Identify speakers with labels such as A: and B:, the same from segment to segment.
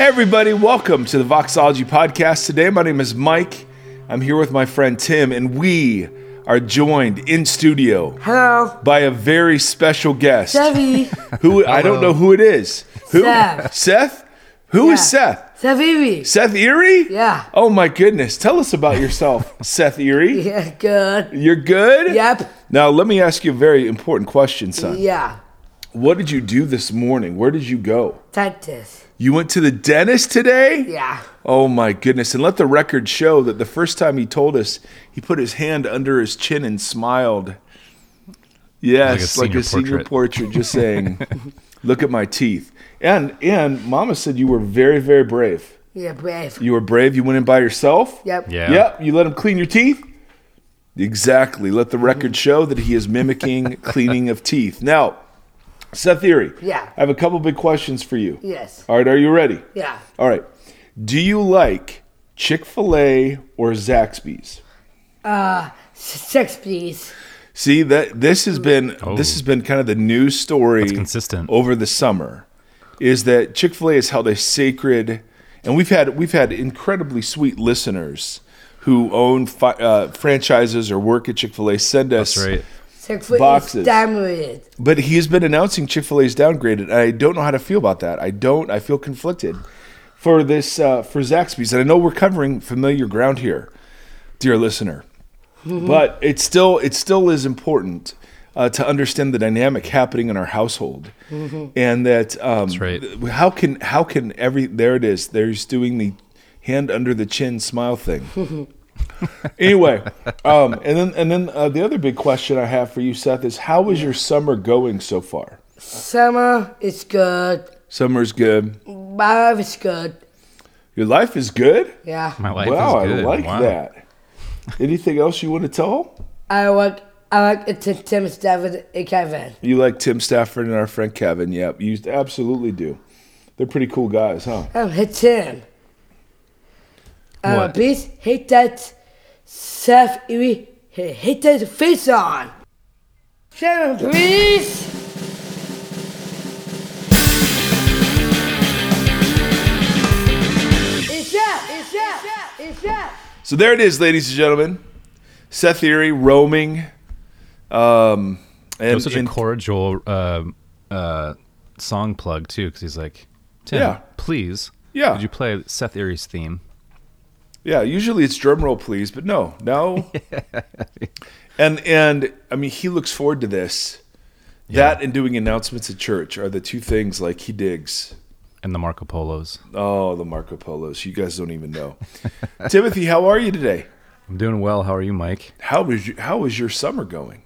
A: Hey, everybody, welcome to the Voxology Podcast. Today, my name is Mike. I'm here with my friend Tim, and we are joined in studio
B: Hello,
A: by a very special guest.
B: Savvy.
A: Who I don't know who it is. Who?
B: Seth.
A: Seth? Who is
B: Yeah.
A: Seth?
B: Savvy.
A: Seth Erre?
B: Yeah.
A: Oh my goodness. Tell us about yourself, Seth Erre.
B: Yeah, good.
A: You're good?
B: Yep.
A: Now, let me ask you a very important question, son.
B: Yeah.
A: What did you do this morning? Where did you go?
B: Dentist.
A: You went to the dentist today?
B: Yeah.
A: Oh my goodness. And let the record show that the first time he told us, he put his hand under his chin and smiled. Yes, like a
C: senior
A: senior,
C: portrait.
A: portrait, just saying, look at my teeth. And and mama said you were very, very brave.
B: Yeah, brave.
A: You were brave. You went in by yourself?
B: Yep.
C: Yeah.
A: Yep. You let him clean your teeth? Exactly. Let the record show that he is mimicking cleaning of teeth. Now, Seth Erre.
B: Yeah.
A: I have a couple big questions for you.
B: Yes.
A: All right, are you ready?
B: Yeah.
A: All right. Do you like Chick fil A or Zaxby's?
B: Uh, Zaxby's.
A: See that this has been
C: Oh.
A: this has been kind of the news story
C: That's consistent.
A: over the summer is that Chick-fil-A has held a sacred and we've had we've had incredibly sweet listeners who own fi- uh, franchises or work at Chick-fil-A send us
C: right.
B: Six foot
A: Boxes.
B: is dominated.
A: but he's been announcing Chick-fil-A's downgraded and I don't know how to feel about that. I don't I feel conflicted for this uh, for Zaxby's and I know we're covering familiar ground here dear listener. But it still it still is important uh, to understand the dynamic happening in our household, and that um,
C: That's right.
A: How can how can every there it is? There's doing the hand under the chin smile thing. anyway, um, and then and then uh, the other big question I have for you, Seth, is how is your summer going so far?
B: Summer is good.
A: Summer's good.
B: My life is good.
A: Your life is good.
B: Yeah.
C: My life
A: wow,
C: is good.
A: I like
C: wow.
A: that. Anything else you want to tell?
B: I like I like it to Tim, David, and Kevin.
A: You like Tim Stafford and our friend Kevin. Yep, you absolutely do. They're pretty cool guys, huh?
B: Um, hit Tim. Uh,
C: What?
B: please hit that Seth Erre. Hit, hit that face on. Sharon, please. It's. It's. It's.
A: So there it is, ladies and gentlemen. Seth Erre roaming. Um, and,
C: It
A: and,
C: was such
A: and-
C: a cordial uh, uh, song plug too, because he's like, Tim,
A: Yeah.
C: please,
A: Yeah.
C: would you play Seth Erre's theme?
A: Yeah, usually it's drum roll, please, but no, no. and and I mean, he looks forward to this. That and doing announcements at church are the two things like he digs.
C: And the Marco Polos.
A: Oh, the Marco Polos. You guys don't even know. Timothy, how are you today?
C: I'm doing well. How are you, Mike?
A: How was you, how was your summer going?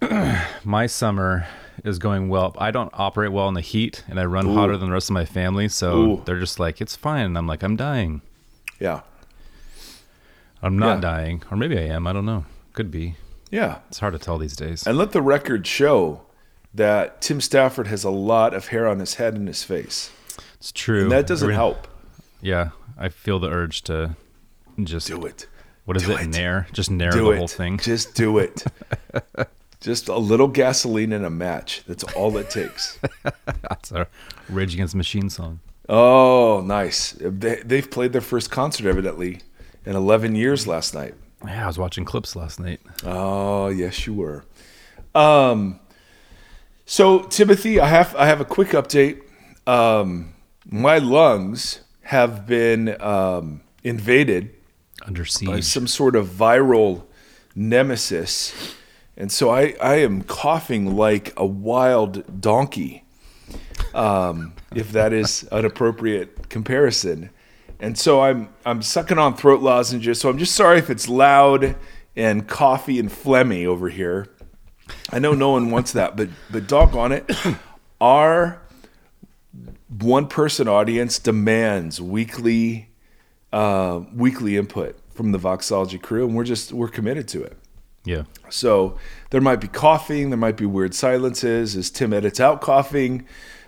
C: My summer is going well. I don't operate well in the heat, and I run hotter than the rest of my family. So
A: Ooh.
C: they're just like, it's fine. And I'm like, I'm dying.
A: Yeah.
C: I'm not
A: Yeah.
C: dying, or maybe I am. I don't know. Could be.
A: Yeah.
C: It's hard to tell these days.
A: And let the record show that Tim Stafford has a lot of hair on his head and his face.
C: It's true.
A: And that doesn't
C: Every-
A: help.
C: Yeah, I feel the urge to just
A: Do it.
C: What is
A: Do
C: it?
A: it.
C: Nair? Just nair
A: Do
C: the
A: it.
C: whole thing.
A: Just do it. Just a little gasoline and a match. That's all it takes.
C: That's a Rage Against the Machine song.
A: Oh, nice. They, they've played their first concert, evidently, in 11 years last night.
C: Yeah, I was watching clips last night.
A: Oh, yes, you were. Um, so Timothy, I have I have a quick update. Um, my lungs have been um, invaded
C: Under
A: by some sort of viral nemesis, and so I I am coughing like a wild donkey. Um, if that is an appropriate comparison. And so I'm I'm sucking on throat lozenges. So I'm just sorry if it's loud and coffee and phlegmy over here. I know no one wants that, but but doggone it, our one person audience demands weekly uh, weekly input from the Voxology crew, and we're just we're committed to it.
C: yeah.
A: So there might be coughing, there might be weird silences as Tim edits out coughing.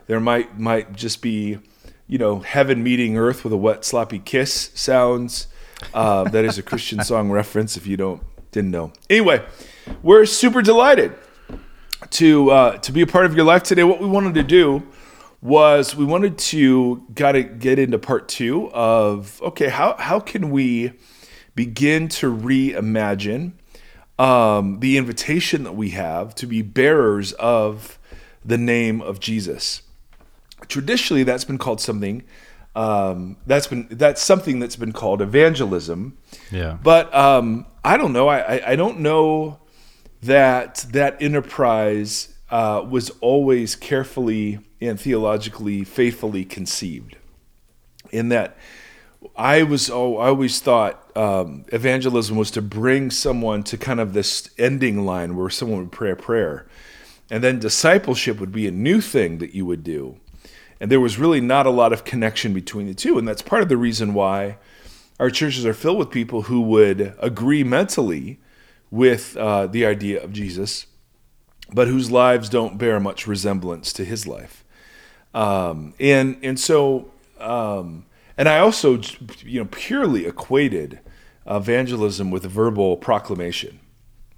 A: There might might just be, you know, heaven meeting earth with a wet sloppy kiss sounds. Uh, that is a Christian song reference if you don't didn't know. Anyway, we're super delighted to uh, to be a part of your life today. What we wanted to do was we wanted to got to get into part two of okay, how how can we begin to reimagine um, the invitation that we have to be bearers of the name of Jesus. Traditionally, that's been called something. Um, that's been that's something that's been called evangelism.
C: Yeah.
A: But um, I don't know. I, I, I don't know that that enterprise uh, was always carefully and theologically faithfully conceived. In that, I was oh, I always thought um, evangelism was to bring someone to kind of this ending line where someone would pray a prayer, and then discipleship would be a new thing that you would do, and there was really not a lot of connection between the two, and that's part of the reason why our churches are filled with people who would agree mentally with uh, the idea of Jesus, but whose lives don't bear much resemblance to his life. Um, and and so um, and I also you know purely equated evangelism with verbal proclamation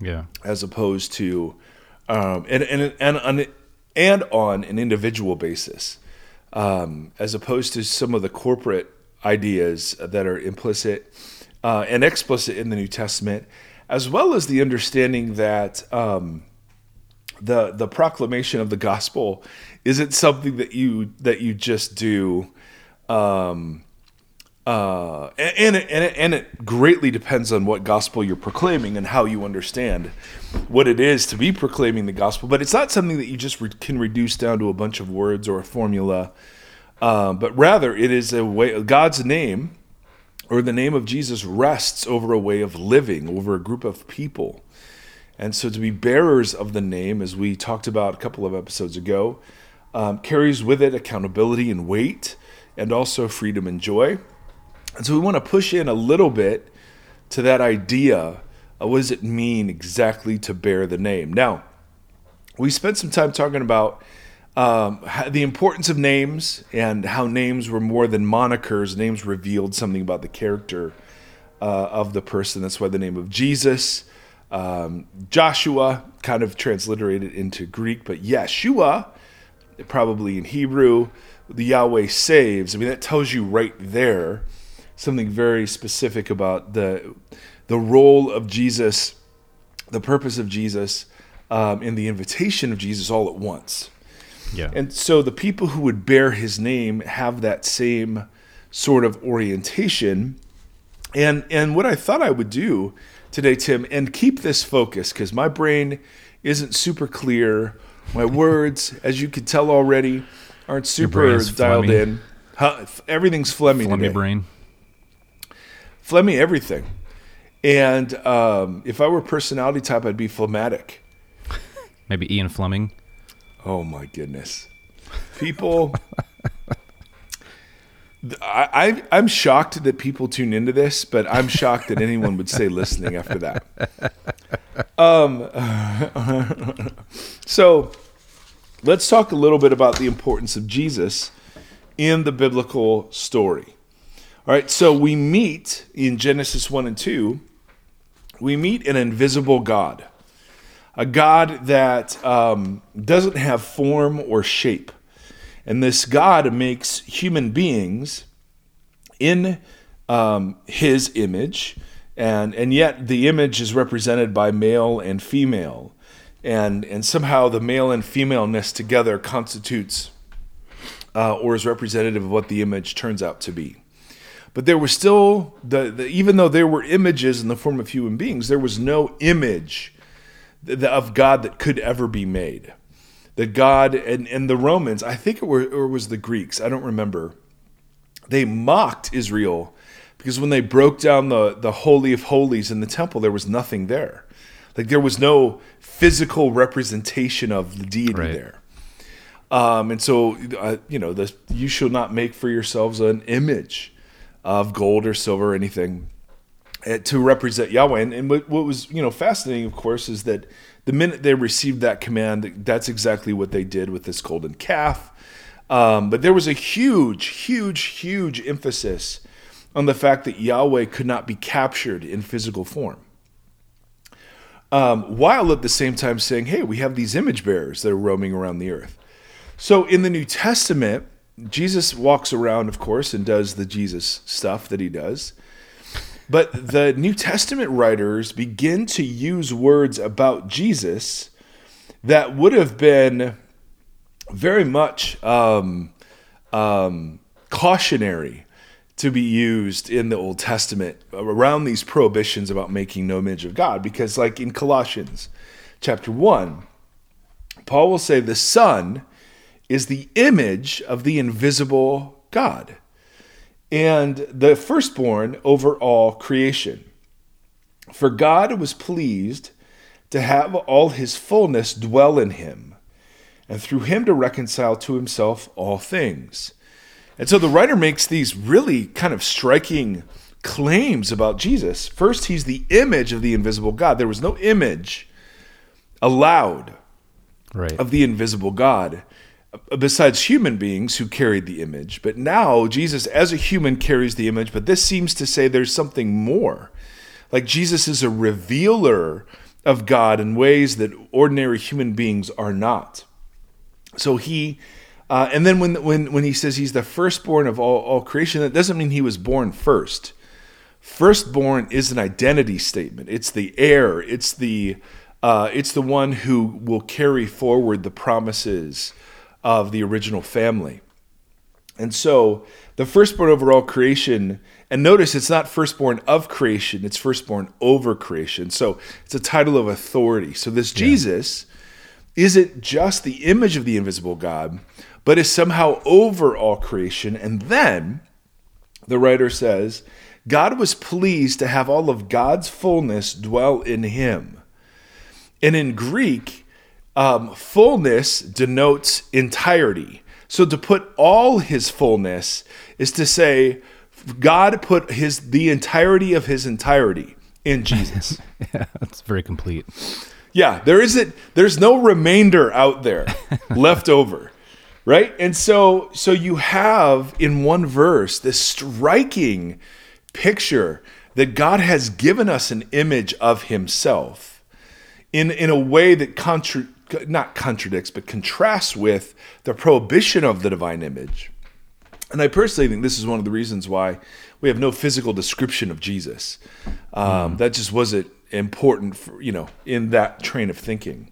C: Yeah.
A: as opposed to um, and, and, and, and, and on an individual basis, um, as opposed to some of the corporate ideas that are implicit uh, and explicit in the New Testament, as well as the understanding that um, the the proclamation of the gospel isn't something that you that you just do. Um, uh, and, and, it, and, it, and it greatly depends on what gospel you're proclaiming and how you understand what it is to be proclaiming the gospel. But it's not something that you just re- can reduce down to a bunch of words or a formula, uh, but rather it is a way. God's name or the name of Jesus rests over a way of living, over a group of people. And so to be bearers of the name, as we talked about a couple of episodes ago, um, carries with it accountability and weight, and also freedom and joy. And so we want to push in a little bit to that idea of what does it mean exactly to bear the name. Now, we spent some time talking about um, the importance of names and how names were more than monikers. Names revealed something about the character uh, of the person. That's why the name of Jesus, um, Joshua, kind of transliterated into Greek, but Yeshua, probably in Hebrew, the Yahweh saves. I mean, that tells you right there something very specific about the the role of Jesus, the purpose of Jesus, um, and the invitation of Jesus all at once.
C: Yeah.
A: And so the people who would bear his name have that same sort of orientation. And and what I thought I would do today, Tim, and keep this focus because my brain isn't super clear. My words, as you can tell already, aren't super dialed
C: phlegmy.
A: in. Huh, everything's phlegmy
C: Let me
A: today.
C: brain.
A: Phlegmy everything. And um, if I were personality type, I'd be phlegmatic.
C: Maybe Ian Fleming.
A: Oh my goodness. People I, I I'm shocked that people tune into this, but I'm shocked that anyone would stay listening after that. Um so let's talk a little bit about the importance of Jesus in the biblical story. All right, so we meet in Genesis 1 and 2, we meet an invisible God a God that um, doesn't have form or shape. And this God makes human beings in um, his image, and, and yet the image is represented by male and female. And, and somehow the male and femaleness together constitutes uh, or is representative of what the image turns out to be. But there was still, the, the, even though there were images in the form of human beings, there was no image of God that could ever be made. The God and, and the Romans, I think it, were, or was the Greeks, I don't remember, they mocked Israel because when they broke down the, the Holy of Holies in the temple, there was nothing there. Like there was no physical representation of the deity
C: Right.
A: there. Um, and so, uh, you know, the, you shall not make for yourselves an image of gold or silver or anything uh, to represent Yahweh. And, and what, what was you know fascinating, of course, is that the minute they received that command, that's exactly what they did with this golden calf. Um, but there was a huge, huge, huge emphasis on the fact that Yahweh could not be captured in physical form. Um, while at the same time saying, hey, we have these image bearers that are roaming around the earth. So in the New Testament, Jesus walks around, of course, and does the Jesus stuff that he does. But the New Testament writers begin to use words about Jesus that would have been very much um, um, cautionary to be used in the Old Testament around these prohibitions about making no image of God. Because, like in Colossians chapter 1, Paul will say the Son is the image of the invisible God and the firstborn over all creation. For God was pleased to have all his fullness dwell in him, and through him to reconcile to himself all things. And so the writer makes these really kind of striking claims about Jesus. First, he's the image of the invisible God. There was no image allowed
C: Right.
A: of the invisible God besides human beings who carried the image. But now Jesus, as a human, carries the image. But this seems to say there's something more. Like Jesus is a revealer of God in ways that ordinary human beings are not. So he, uh, and then when when when he says he's the firstborn of all, all creation, that doesn't mean he was born first. Firstborn is an identity statement. It's the heir. It's the uh, it's the one who will carry forward the promises of the original family. And so the firstborn over all creation, and notice it's not firstborn of creation, it's firstborn over creation. So it's a title of authority. So this Jesus isn't just the image of the invisible God, but is somehow over all creation. And then the writer says, God was pleased to have all of God's fullness dwell in him. And in Greek, um, fullness denotes entirety. So to put all his fullness is to say God put his the entirety of his entirety in Jesus.
C: yeah, that's very complete.
A: Yeah, there isn't there's no remainder out there left over. Right? And so so you have in one verse this striking picture that God has given us an image of himself in in a way that contra- not contradicts but contrasts with the prohibition of the divine image. And I personally think this is one of the reasons why we have no physical description of Jesus. Um, That just wasn't important, for, you know, in that train of thinking.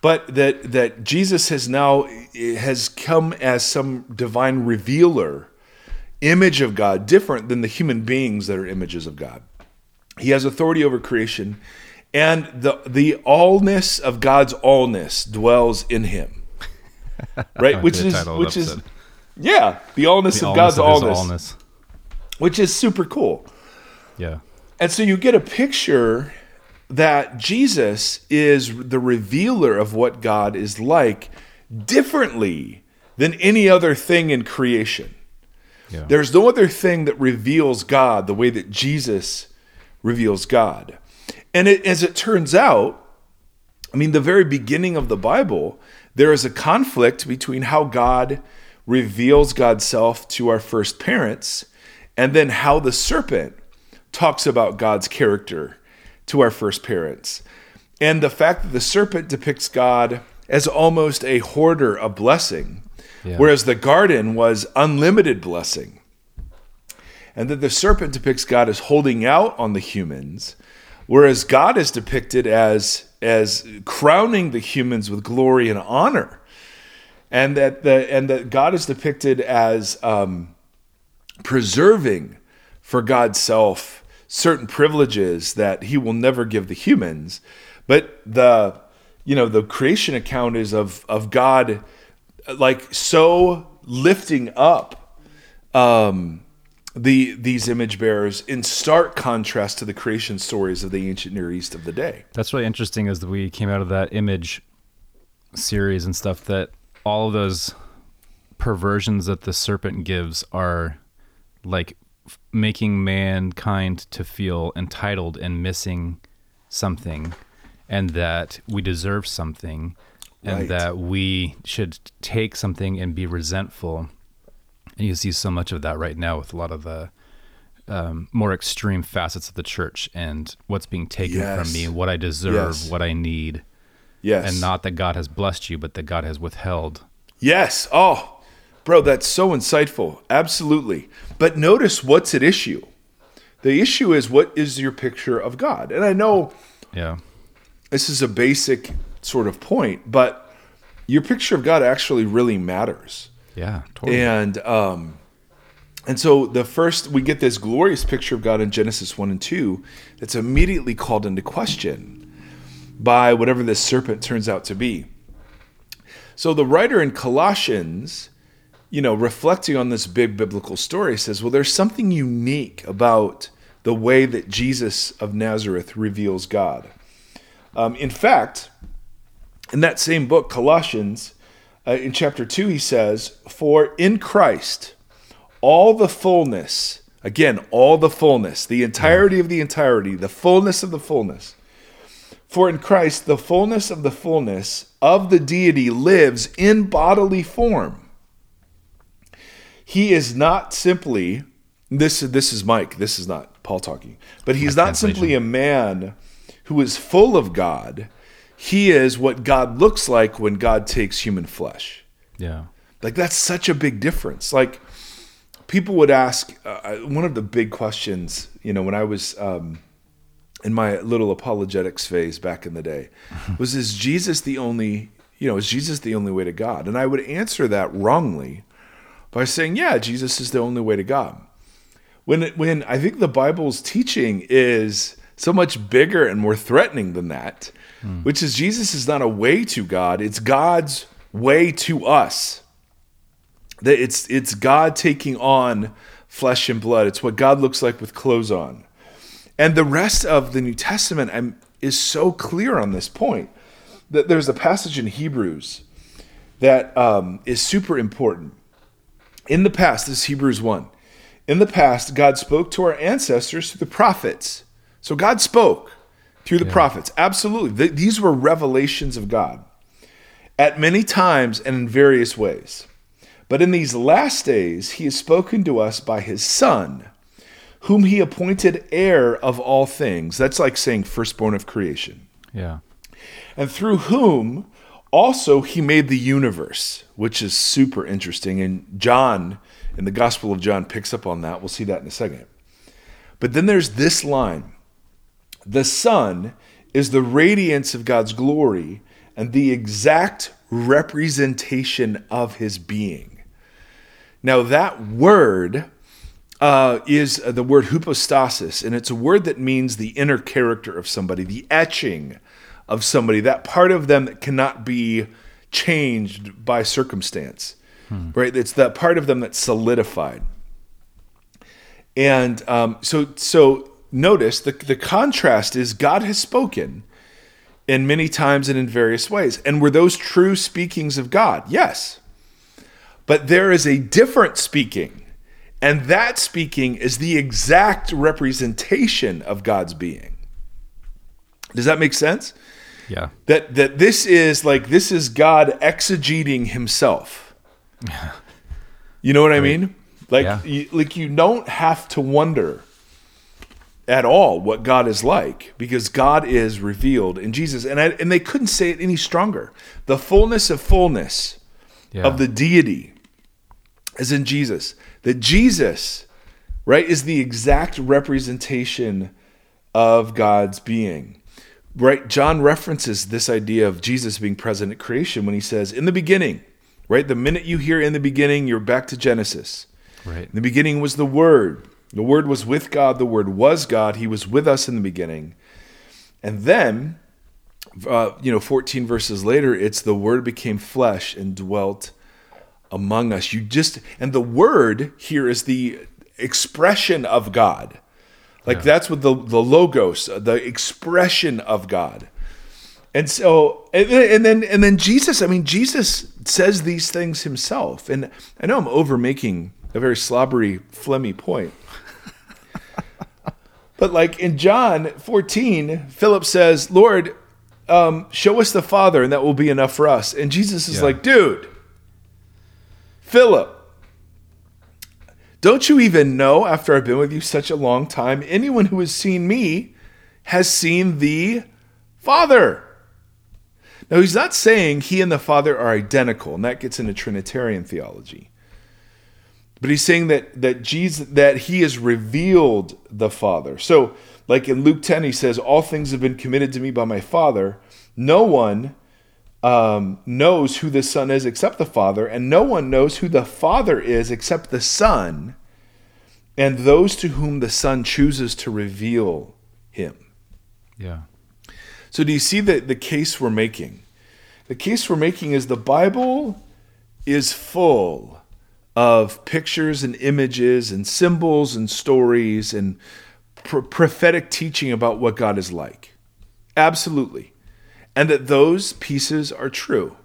A: But that that Jesus has now has come as some divine revealer, image of God, different than the human beings that are images of God. He has authority over creation, and the the allness of God's allness dwells in him. Right, which is which is
C: episode.
A: yeah, the allness
C: The
A: of
C: allness
A: God's
C: of
A: allness,
C: allness.
A: which is super cool.
C: Yeah.
A: And so you get a picture that Jesus is the revealer of what God is like differently than any other thing in creation.
C: Yeah.
A: There's no other thing that reveals God the way that Jesus reveals God. And it, as it turns out, I mean, the very beginning of the Bible, there is a conflict between how God reveals God's self to our first parents and then how the serpent talks about God's character to our first parents. And the fact that the serpent depicts God as almost a hoarder of blessing,
C: Yeah.
A: whereas the garden was unlimited blessing. And that the serpent depicts God as holding out on the humans, whereas God is depicted as as crowning the humans with glory and honor. And that the and that God is depicted as um, preserving for God's self certain privileges that he will never give the humans. But the you know the creation account is of of God like so lifting up um, the these image bearers in stark contrast to the creation stories of the ancient Near East of the day.
C: That's really interesting as we came out of that image series and stuff that all of those perversions that the serpent gives are like f- making mankind to feel entitled and missing something and that we deserve something and
A: Right.
C: that we should take something and be resentful and you see so much of that right now with a lot of the um, more extreme facets of the church and what's being taken
A: Yes.
C: from me, what I deserve,
A: Yes.
C: what I need,
A: Yes,
C: and not that God has blessed you, but that God has withheld
A: Yes. Oh, bro, that's so insightful. Absolutely. But notice what's at issue. The issue is what is your picture of God? And I know
C: Yeah.
A: this is a basic sort of point, but your picture of God actually really matters.
C: Yeah. Totally.
A: And um, and so the first we get this glorious picture of God in Genesis one and two that's immediately called into question by whatever this serpent turns out to be. So the writer in Colossians, you know, reflecting on this big biblical story, says, well, there's something unique about the way that Jesus of Nazareth reveals God. Um, in fact, in that same book, Colossians, uh, in chapter 2, he says, For in Christ, all the fullness, again, all the fullness, the entirety of the entirety, the fullness of the fullness. For in Christ, the fullness of the fullness of the deity lives in bodily form. He is not simply, this, this is Mike, this is not Paul talking, but he's not simply a man who is full of God. He is what God looks like when God takes human flesh.
C: yeah.
A: Like that's such a big difference. Like people would ask uh, one of the big questions, you know, when I was um, in my little apologetics phase back in the day, was is Jesus the only, you know, is Jesus the only way to God? And I would answer that wrongly by saying, yeah, Jesus is the only way to God. When it, when I think the Bible's teaching is so much bigger and more threatening than that, which is Jesus is not a way to God, it's God's way to us that it's it's God taking on flesh and blood. It's what God looks like with clothes on. And the rest of the New Testament um, is so clear on this point that there's a passage in Hebrews that um, is super important. In the past, this is Hebrews 1. In the past, God spoke to our ancestors through the prophets. So God spoke through the prophets. Absolutely. Th- these were revelations of God at many times and in various ways. But in these last days, he has spoken to us by his Son, whom he appointed heir of all things. That's like saying firstborn of creation.
C: Yeah.
A: And through whom also he made the universe, which is super interesting. And John, in the Gospel of John, picks up on that. We'll see that in a second. But then there's this line The Son is the radiance of God's glory and the exact representation of his being. Now, that word uh, is the word hypostasis, and it's a word that means the inner character of somebody, the etching of somebody, that part of them that cannot be changed by circumstance, right? It's that part of them that's solidified. And um, so, so notice the, the contrast is God has spoken in many times and in various ways. And were those true speakings of God? Yes. But there is a different speaking, and that speaking is the exact representation of God's being. Does that make sense?
C: Yeah.
A: That that this is like this is God exegeting himself. You know what I mean? Like
C: Yeah.
A: you, like you don't have to wonder at all what God is like because God is revealed in Jesus. And I, and they couldn't say it any stronger. The fullness of fullness
C: Yeah.
A: of the deity is in Jesus. That Jesus, right, is the exact representation of God's being. Right? John references this idea of Jesus being present at creation when he says, in the beginning, right? The minute you hear in the beginning, you're back to Genesis.
C: Right.
A: In the beginning was the Word. The Word was with God. The Word was God. He was with us in the beginning. And then, uh, you know, 14 verses later, it's the Word became flesh and dwelt among us. You just, and the Word here is the expression of God. Like that's what the, the logos, the expression of God. And so, and, and then, and then Jesus. I mean, Jesus says these things himself. And I know I'm over making a very slobbery, phlegmy point, but like in John 14, Philip says, "Lord, um, show us the Father, and that will be enough for us." And Jesus is
C: Yeah.
A: like, "Dude, Philip." Don't you even know, after I've been with you such a long time, anyone who has seen me has seen the Father. Now, he's not saying he and the Father are identical, and that gets into Trinitarian theology. But he's saying that that Jesus that he has revealed the Father. So, like in Luke 10, he says, All things have been committed to me by my Father. No one um, knows who the Son is except the Father, and no one knows who the Father is except the Son, and those to whom the Son chooses to reveal him.
C: Yeah.
A: So, do you see the, the case we're making? The case we're making is the Bible is full of pictures and images and symbols and stories and pr- prophetic teaching about what God is like. Absolutely. And that those pieces are true.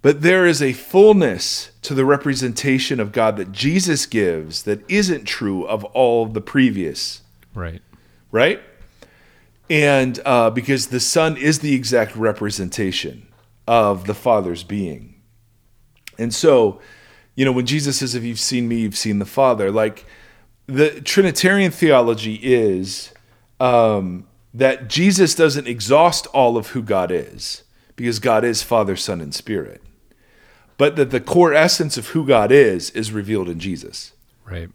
A: But there is a fullness to the representation of God that Jesus gives that isn't true of all the previous,
C: Right.
A: right? And uh, because the Son is the exact representation of the Father's being. And so, you know, when Jesus says, If you've seen me, you've seen the Father, like the Trinitarian theology is um, that Jesus doesn't exhaust all of who God is, because God is Father, Son, and Spirit. But that the core essence of who God is is revealed in Jesus.
C: Right.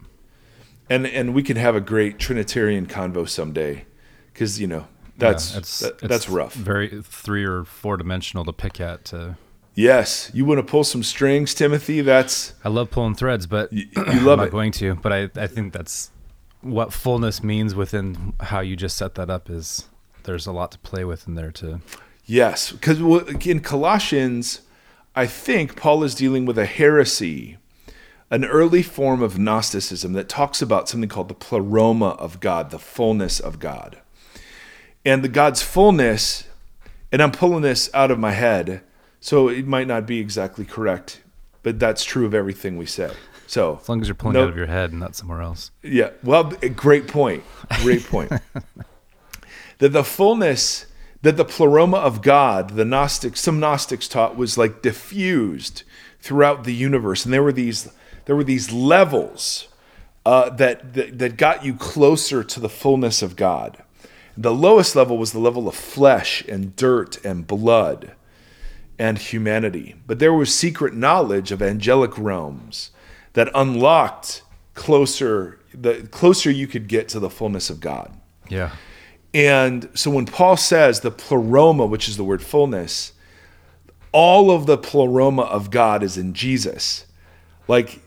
A: And and we can have a great Trinitarian convo someday, because you know that's
C: Yeah, it's,
A: that-
C: it's
A: that's rough.
C: Very three or four dimensional to pick at. To
A: Yes, you want to pull some strings, Timothy. That's
C: I love pulling threads, but
A: You- you
C: I'm
A: love
C: not
A: it.
C: going to. But I, I think that's what fullness means within how you just set that up. Is there's a lot to play with in there to
A: yes, because in Colossians, I think Paul is dealing with a heresy, an early form of Gnosticism that talks about something called the pleroma of God, the fullness of God, and the God's fullness. And I'm pulling this out of my head, so it might not be exactly correct, but that's true of everything we say. So
C: as long as you're pulling
A: No-
C: out of your head and not somewhere else.
A: Yeah. Well, great point. Great point. that the fullness, that the pleroma of God, the Gnostics, some Gnostics taught was like diffused throughout the universe, and there were these, there were these levels uh, that, that that got you closer to the fullness of God. The lowest level was the level of flesh and dirt and blood and humanity. But there was secret knowledge of angelic realms that unlocked closer the closer you could get to the fullness of God.
C: Yeah.
A: And so when Paul says the pleroma, which is the word fullness, all of the pleroma of God is in Jesus. Like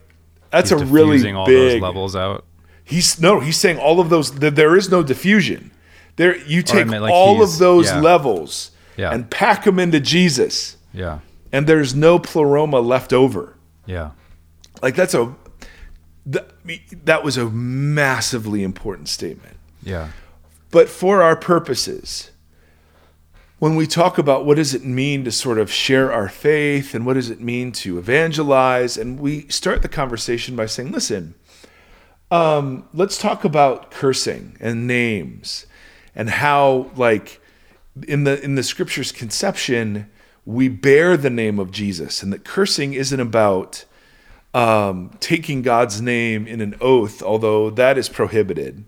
A: that's
C: He's
A: a really
C: diffusing all
A: big
C: those levels out.
A: He's no, he's saying all of those. There is no diffusion. There, you take
C: meant like
A: all of those
C: yeah.
A: levels
C: Yeah.
A: and pack them into Jesus,
C: Yeah.
A: and there's no pleroma left over.
C: Yeah.
A: Like that's a that, that was a massively important statement.
C: Yeah.
A: But for our purposes, when we talk about what does it mean to sort of share our faith and what does it mean to evangelize, and we start the conversation by saying, listen, um, let's talk about cursing and names and how, like, in the in the scripture's conception, we bear the name of Jesus, and that cursing isn't about um, taking God's name in an oath, although that is prohibited.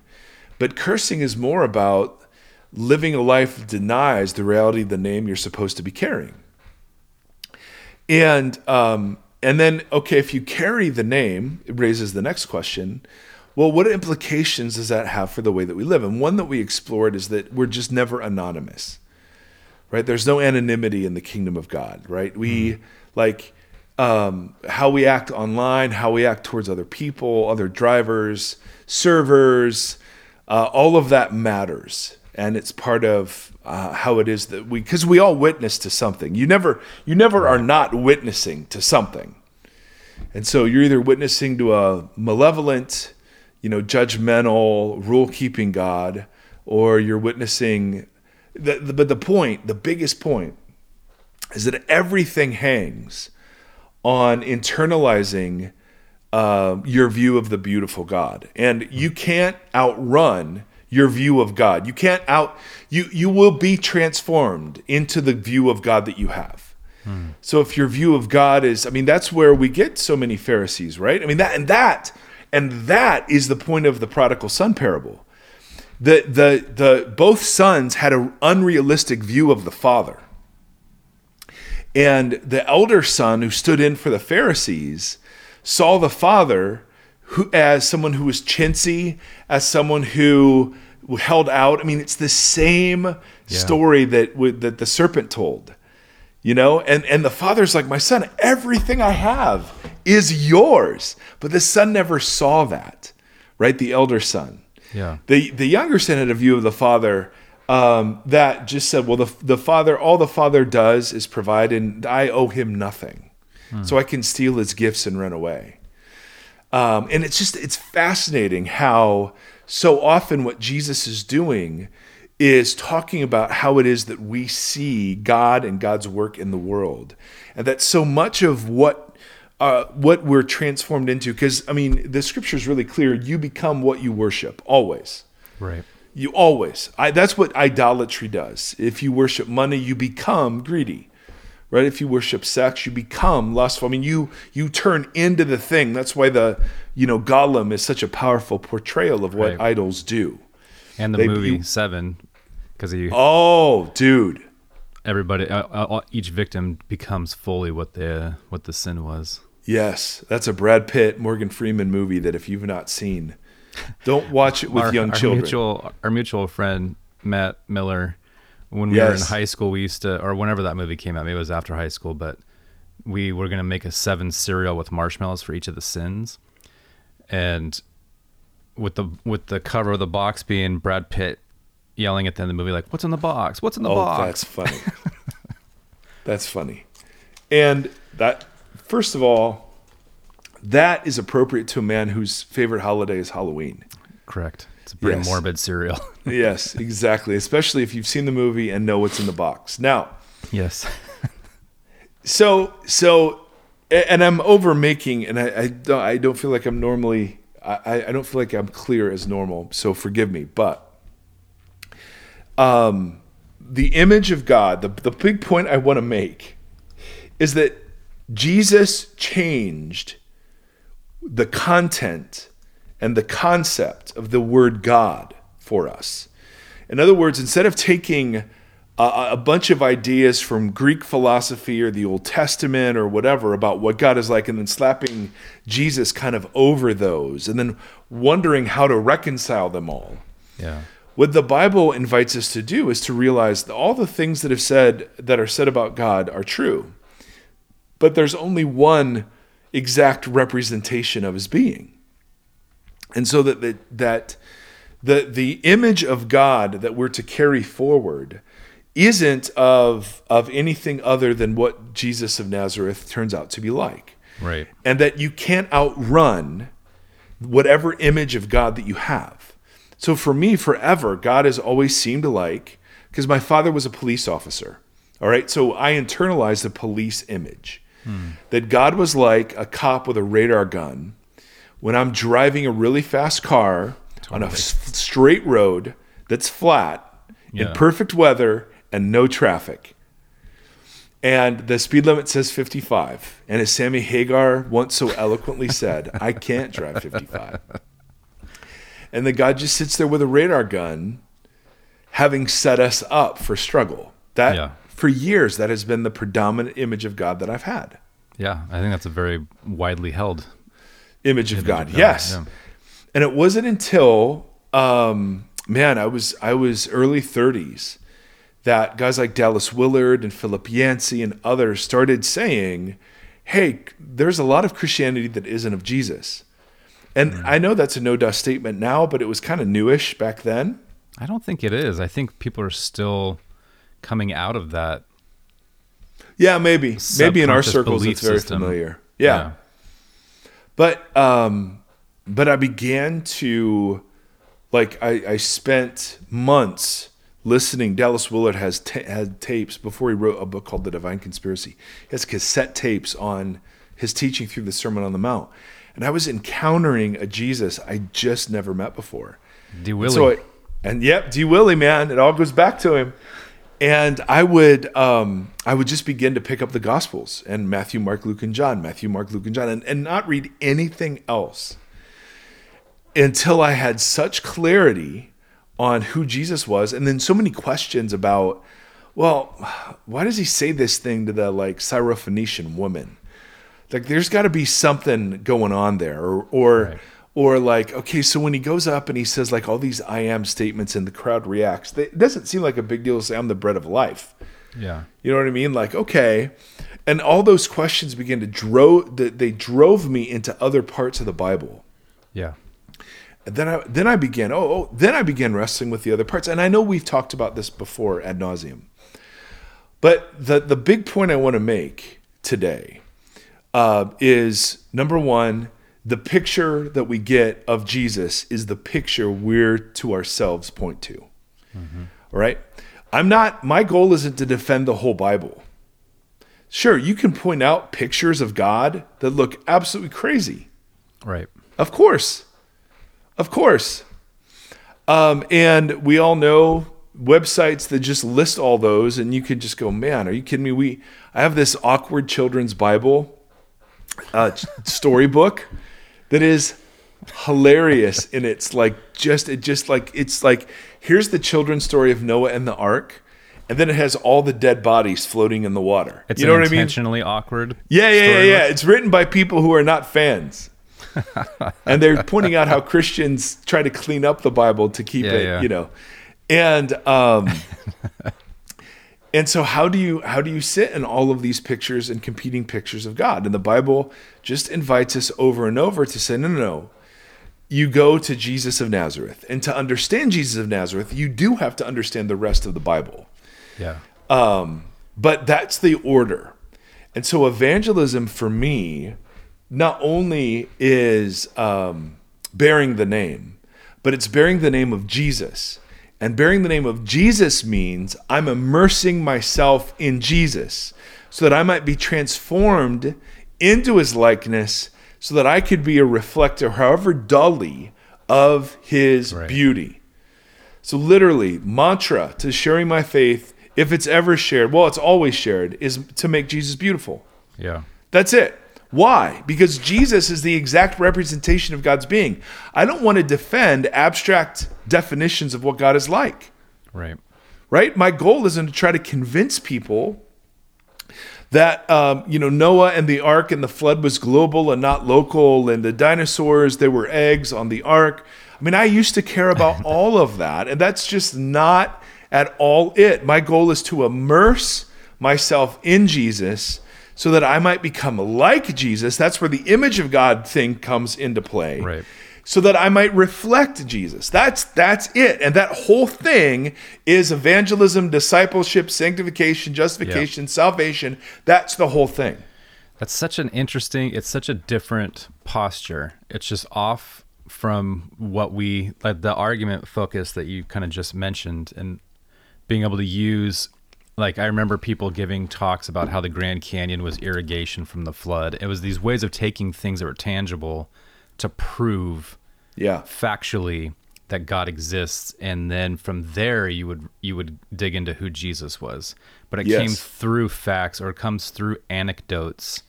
A: But cursing is more about living a life that denies the reality of the name you're supposed to be carrying. And um, and then okay, if you carry the name, it raises the next question. Well, what implications does that have for the way that we live? And one that we explored is that we're just never anonymous. Right? There's no anonymity in the kingdom of God, right? We like um, how we act online, how we act towards other people, other drivers, servers, uh, all of that matters, and it's part of uh, how it is that we, because we all witness to something. You never, you never are not witnessing to something, and so you're either witnessing to a malevolent, you know, judgmental, rule-keeping God, or you're witnessing. The, the, but the point, the biggest point, is that everything hangs on internalizing uh, your view of the beautiful God, and you can't outrun your view of God. You can't out you you will be transformed into the view of God that you have. So if your view of God is, I mean, that's where we get so many Pharisees, right? I mean that and that and that is the point of the prodigal son parable. The the the both sons had an unrealistic view of the father And the elder son who stood in for the Pharisees saw the father who, as someone who was chintzy, as someone who held out. I mean, it's the same story that that the serpent told, you know. And and the father's like, my son, everything I have is yours. But the son never saw that, right? The elder son.
C: Yeah.
A: The the younger son had a view of the father um, that just said, well, the the father, all the father does is provide, and I owe him nothing, so I can steal his gifts and run away. Um, and it's just it's fascinating how so often what Jesus is doing is talking about how it is that we see God and God's work in the world, and that so much of what uh, what we're transformed into, because I mean the scripture is really clear: you become what you worship always.
C: Right.
A: You always. I, that's what idolatry does. If you worship money, you become greedy. Right? If you worship sex, you become lustful. I mean, you you turn into the thing. That's why the you know Gollum is such a powerful portrayal of what
C: Right.
A: idols do.
C: And the
A: They-
C: movie
A: you-
C: Seven, because you
A: Oh, dude.
C: everybody, uh, uh, each victim becomes fully what the what the sin was.
A: Yes, that's a Brad Pitt, Morgan Freeman movie that if you've not seen, don't watch it with
C: our,
A: young
C: our
A: children.
C: Mutual, our mutual friend Matt Miller, when we were in high school, we used to, or whenever that movie came out, maybe it was after high school, but we were gonna make a seven cereal with marshmallows for each of the sins, and with the with the cover of the box being Brad Pitt yelling at the end of the movie like, "What's in the box? What's in the
A: oh,
C: box?"
A: that's funny. that's funny. And that, first of all, that is appropriate to a man whose favorite holiday is Halloween.
C: Correct. It's a pretty
A: Yes.
C: morbid cereal.
A: yes, exactly. Especially if you've seen the movie and know what's in the box. Now,
C: yes.
A: so so, and I'm over making, and I, I don't I don't feel like I'm normally I, I don't feel like I'm clear as normal. So forgive me, but um, the image of God, the the big point I want to make is that Jesus changed the content and the concept of the word God for us. In other words, instead of taking a, a bunch of ideas from Greek philosophy or the Old Testament or whatever about what God is like and then slapping Jesus kind of over those and then wondering how to reconcile them all.
C: Yeah.
A: What the Bible invites us to do is to realize that all the things that have said that are said about God are true. But there's only one exact representation of his being. And so that the, that the the image of God that we're to carry forward isn't of of anything other than what Jesus of Nazareth turns out to be like
C: Right.
A: and that you can't outrun whatever image of God that you have. So for me, forever, God has always seemed like, because my father was a police officer. All right. So I internalized the police image that God was like a cop with a radar gun when I'm driving a really fast car on a straight road that's flat in perfect weather and no traffic. And the speed limit says 55. And as Sammy Hagar once so eloquently said, I can't drive 55. And the God just sits there with a radar gun, having set us up for struggle. That
C: Yeah.
A: For years, that has been the predominant image of God that I've had.
C: Yeah. I think that's a very widely held.
A: Image of
C: Image
A: God,
C: of God,
A: yes.
C: yeah.
A: And it wasn't until, um, man, I was I was early 30s that guys like Dallas Willard and Philip Yancey and others started saying, "Hey, there's a lot of Christianity that isn't of Jesus." And
C: Mm.
A: I know that's a no dust statement now, but it was kind of newish back then.
C: I don't think it is. I think people are still coming out of that.
A: Yeah, maybe. Maybe in our circles it's very
C: system.
A: familiar. Yeah. But um but I began to like I, I spent months listening. Dallas Willard has ta- had tapes before he wrote a book called The Divine Conspiracy. He has cassette tapes on his teaching through the Sermon on the Mount. And I was encountering a Jesus I just never met before.
C: D.
A: And So I, and yep, D. Willie, man, it all goes back to him. And I would, um, I would just begin to pick up the Gospels and Matthew, Mark, Luke, and John, Matthew, Mark, Luke, and John, and, and not read anything else until I had such clarity on who Jesus was, and then so many questions about well, why does he say this thing to the like Syrophoenician woman? Like, there's got to be something going on there, or or
C: Right.
A: Or like, okay, so when he goes up and he says like all these I am statements and the crowd reacts, they, it doesn't seem like a big deal to say I'm the bread of life.
C: Yeah.
A: You know what I mean? Like, okay. And all those questions begin to drove they drove me into other parts of the Bible.
C: Yeah.
A: And then I then I began oh, oh then I began wrestling with the other parts. And I know we've talked about this before ad nauseum. But the the big point I want to make today uh, is number one, the picture that we get of Jesus is the picture we're to ourselves point to. All right. I'm not, my goal isn't to defend the whole Bible. Sure, you can point out pictures of God that look absolutely crazy.
C: Right.
A: Of course. Of course. Um, and we all know websites that just list all those, and you could just go, man, are you kidding me? We I have this awkward children's Bible uh, storybook that is hilarious and it's like just it just like it's like here's the children's story of Noah and the ark and then it has all the dead bodies floating in the water.
C: It's
A: you know what I mean?
C: intentionally awkward.
A: Yeah, yeah, yeah, yeah. It's written by people who are not fans. and they're pointing out how Christians try to clean up the Bible to keep
C: Yeah,
A: it,
C: yeah.
A: you know. And um and so how do you how do you sit in all of these pictures and competing pictures of God? And the Bible just invites us over and over to say, no, no, no. You go to Jesus of Nazareth. And to understand Jesus of Nazareth, you do have to understand the rest of the Bible.
C: Yeah.
A: Um, but that's the order. And so evangelism for me not only is um, bearing the name, but it's bearing the name of Jesus. And bearing the name of Jesus means I'm immersing myself in Jesus so that I might be transformed into his likeness so that I could be a reflector, however dully, of his
C: Right.
A: beauty. So literally, mantra to sharing my faith, if it's ever shared, well, it's always shared, is to make Jesus beautiful.
C: Yeah.
A: That's it. Why? Because Jesus is the exact representation of God's being. I don't want to defend abstract definitions of what God is like,
C: Right.
A: right? My goal isn't to try to convince people that um, you know Noah and the ark and the flood was global and not local, and the dinosaurs there were eggs on the ark. I mean, I used to care about all of that, and that's just not at all it. My goal is to immerse myself in Jesus so that I might become like Jesus. That's where the image of God thing comes into play
C: Right.
A: so that I might reflect Jesus. That's that's it. And that whole thing is evangelism, discipleship, sanctification, justification, salvation. That's the whole thing.
C: That's such an interesting. It's such a different posture. It's just off from what we like the argument focus that you kind of just mentioned, and being able to use. Like I remember people giving talks about how the Grand Canyon was irrigation from the flood. It was these ways of taking things that were tangible to prove
A: Yeah.
C: factually that God exists, and then from there you would you would dig into who Jesus was. But it
A: Yes.
C: came through facts or it comes through anecdotes.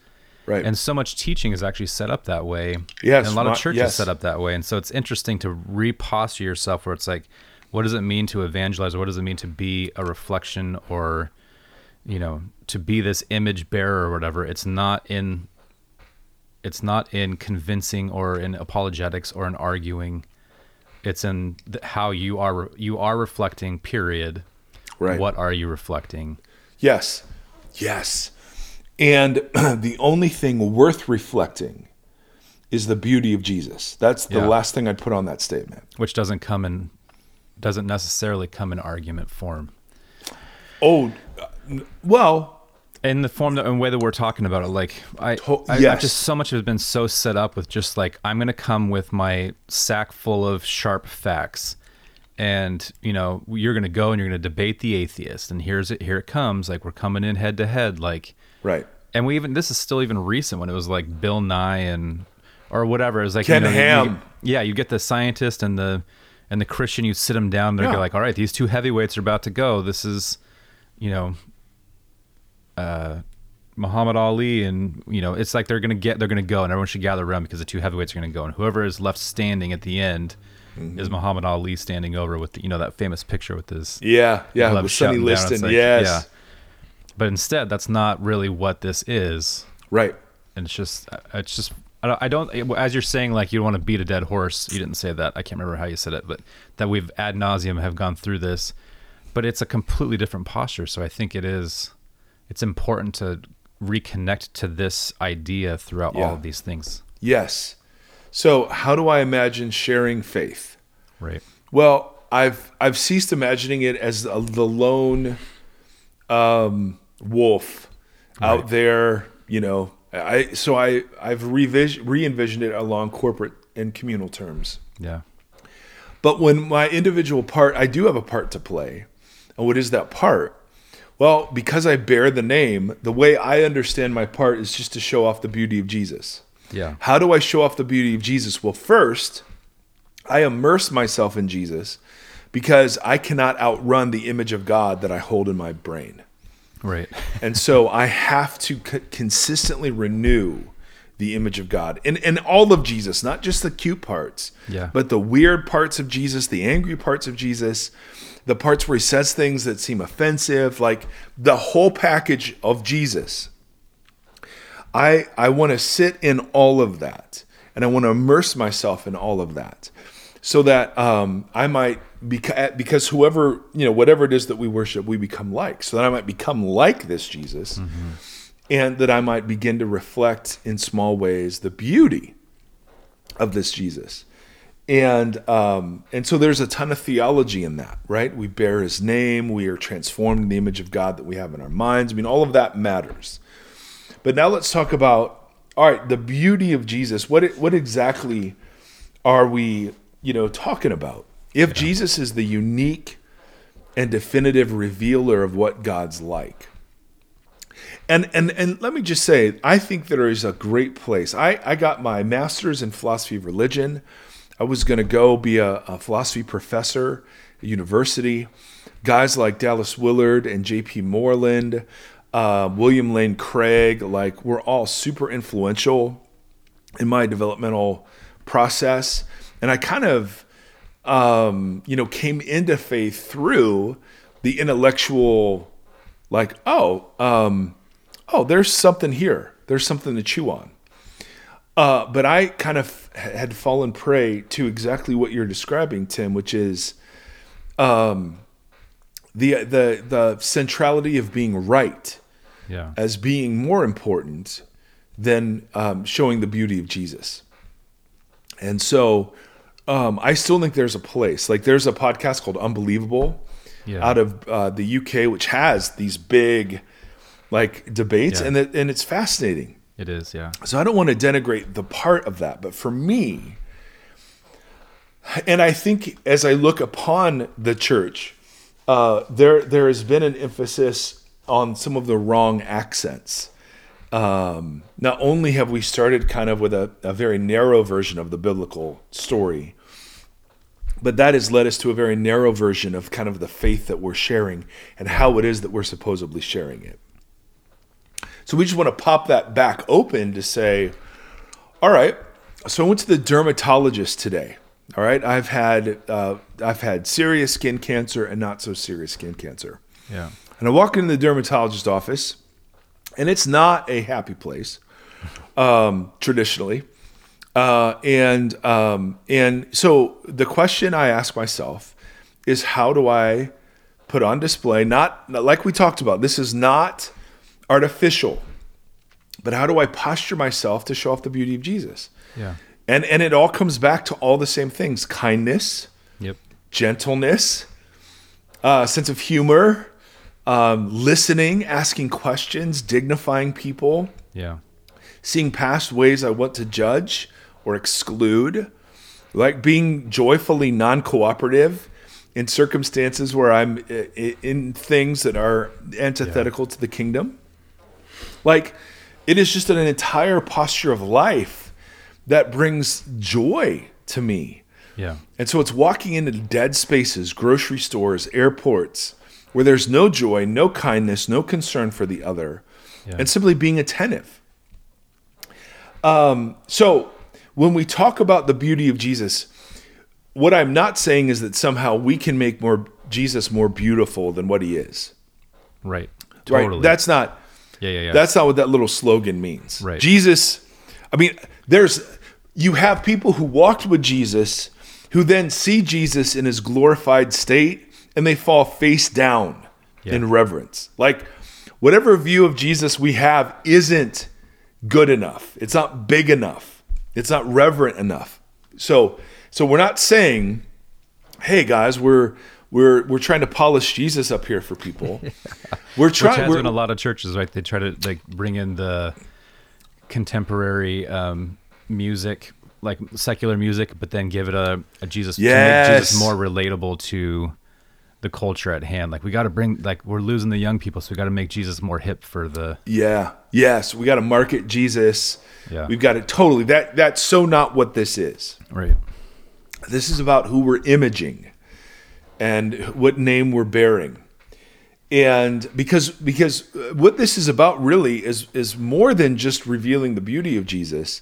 A: Right.
C: And so much teaching is actually set up that way.
A: Yes,
C: And a lot
A: my-
C: of churches
A: yes.
C: set up that way. And so it's interesting to reposture yourself where it's like, what does it mean to evangelize? What does it mean to be a reflection or, you know, to be this image bearer or whatever? It's not in it's not in convincing or in apologetics or in arguing. It's in th- how you are you are reflecting period.
A: Right.
C: What are you reflecting?
A: Yes. Yes. And the only thing worth reflecting is the beauty of Jesus. That's the
C: Yeah.
A: last thing I'd put on that statement.
C: Which doesn't come in doesn't necessarily come in argument form.
A: Oh, well,
C: in the form that and way that we're talking about it like i,
A: To-
C: I
A: yes.
C: Just so much has been so set up with just like i'm gonna come with my sack full of sharp facts and you know you're gonna go and you're gonna debate the atheist and here's it here it comes like we're coming in head to head like
A: right.
C: and we even this is still even recent when it was like bill nye and or whatever it was like
A: Ken
C: you know, you-
A: Ham.
C: yeah you get the scientist and the and the christian you sit them down they're
A: Yeah.
C: like all right these two heavyweights are about to go this is you know uh Muhammad Ali, and you know, it's like they're gonna get, they're gonna go, and everyone should gather around because the two heavyweights are gonna go, and whoever is left standing at the end
A: Mm-hmm.
C: is Muhammad Ali standing over with the, you know that famous picture with his
A: Yeah, yeah, with Sonny
C: shouting down. It's
A: Liston.
C: like,
A: yes,
C: yeah. But instead, that's not really what this is,
A: right.
C: and it's just, it's just. I don't, I don't. As you're saying, like you don't want to beat a dead horse. You didn't say that. I can't remember how you said it, but that we've ad nauseum have gone through this, but it's a completely different posture. So I think it is. It's important to reconnect to this idea throughout
A: Yeah.
C: all of these things.
A: Yes. So, how do I imagine sharing faith?
C: Right.
A: Well, I've I've ceased imagining it as the, the lone um, wolf out there. You know, I so I I've re-envisioned it along corporate and communal terms.
C: Yeah.
A: But when my individual part, I do have a part to play. And what is that part? Well, because I bear the name, the way I understand my part is just to show off the beauty of Jesus.
C: Yeah.
A: How do I show off the beauty of Jesus? Well, first, I immerse myself in Jesus because I cannot outrun the image of God that I hold in my brain.
C: Right.
A: And so I have to c- consistently renew the image of God and, and all of Jesus, not just the cute parts,
C: Yeah.
A: but the weird parts of Jesus, the angry parts of Jesus, the parts where he says things that seem offensive, like the whole package of Jesus. I I want to sit in all of that, and I want to immerse myself in all of that, so that um, I might beca- because whoever you know whatever it is that we worship, we become like, so that I might become like this Jesus, and that I might begin to reflect in small ways the beauty of this Jesus. And um, and so there's a ton of theology in that, right? We bear His name, we are transformed in the image of God that we have in our minds. I mean, all of that matters. But now let's talk about all right, the beauty of Jesus. What what exactly are we, you know, talking about? If Jesus is the unique and definitive revealer of what God's like. And and and let me just say, I think there is a great place. I, I got my master's in philosophy of religion. I was going to go be a, a philosophy professor at university. Guys like Dallas Willard and J.P. Moreland, uh, William Lane Craig, like were all super influential in my developmental process. And I kind of, um, you know, came into faith through the intellectual, like, oh, um, oh, there's something here. There's something to chew on. Uh, but I kind of had fallen prey to exactly what you're describing, Tim, which is um, the the the centrality of being right
C: Yeah.
A: as being more important than um, showing the beauty of Jesus. And so um, I still think there's a place. Like there's a podcast called Unbelievable
C: Yeah.
A: out of uh, the UK, which has these big like debates,
C: Yeah.
A: and it, and it's fascinating.
C: It is. Yeah.
A: So I don't want to denigrate the part of that, but for me, and I think as I look upon the church, uh, there there has been an emphasis on some of the wrong accents. Um, not only have we started kind of with a, a very narrow version of the biblical story, but that has led us to a very narrow version of kind of the faith that we're sharing and how it is that we're supposedly sharing it. So we just want to pop that back open to say, all right. So I went to the dermatologist today. All right, I've had uh, I've had serious skin cancer and not so serious skin cancer.
C: Yeah.
A: And I walk into the dermatologist office, and it's not a happy place um, traditionally. Uh, and um, and so the question I ask myself is, how do I put on display? Not, like we talked about. This is not artificial, but how do I posture myself to show off the beauty of Jesus?
C: Yeah.
A: And and it all comes back to all the same things: kindness,
C: Yep.
A: gentleness, uh, sense of humor, um, listening, asking questions, dignifying people,
C: Yeah.
A: seeing past ways I want to judge or exclude, like being joyfully non cooperative in circumstances where I'm i- in things that are antithetical to the kingdom. Like, it is just an entire posture of life that brings joy to me.
C: Yeah.
A: And so it's walking into dead spaces, grocery stores, airports, where there's no joy, no kindness, no concern for the other,
C: Yeah.
A: and simply being attentive. Um, so when we talk about the beauty of Jesus, what I'm not saying is that somehow we can make more Jesus more beautiful than what he is.
C: Right.
A: Right?
C: Totally.
A: That's not
C: yeah, yeah, yeah.
A: that's not what that little slogan means.
C: Right.
A: Jesus, I mean, there's you have people who walked with Jesus who then see Jesus in his glorified state and they fall face down
C: Yeah.
A: in reverence. Like whatever view of Jesus we have isn't good enough. It's not big enough. It's not reverent enough. So so we're not saying, "Hey guys, we're we're we're trying to polish Jesus up here for people." We're
C: Which
A: trying
C: has
A: we're,
C: been a lot of churches, right? They try to like bring in the contemporary um, music, like secular music, but then give it a, a Jesus, to make
A: Yes.
C: Jesus more relatable to the culture at hand. Like we got to bring, like we're losing the young people, so we got to make Jesus more hip for the.
A: Yeah. Yes. We got to market Jesus.
C: Yeah.
A: We've got to totally that that's so not what this is.
C: Right.
A: This is about who we're imaging and what name we're bearing. And because because uh, what this is about really is is more than just revealing the beauty of Jesus,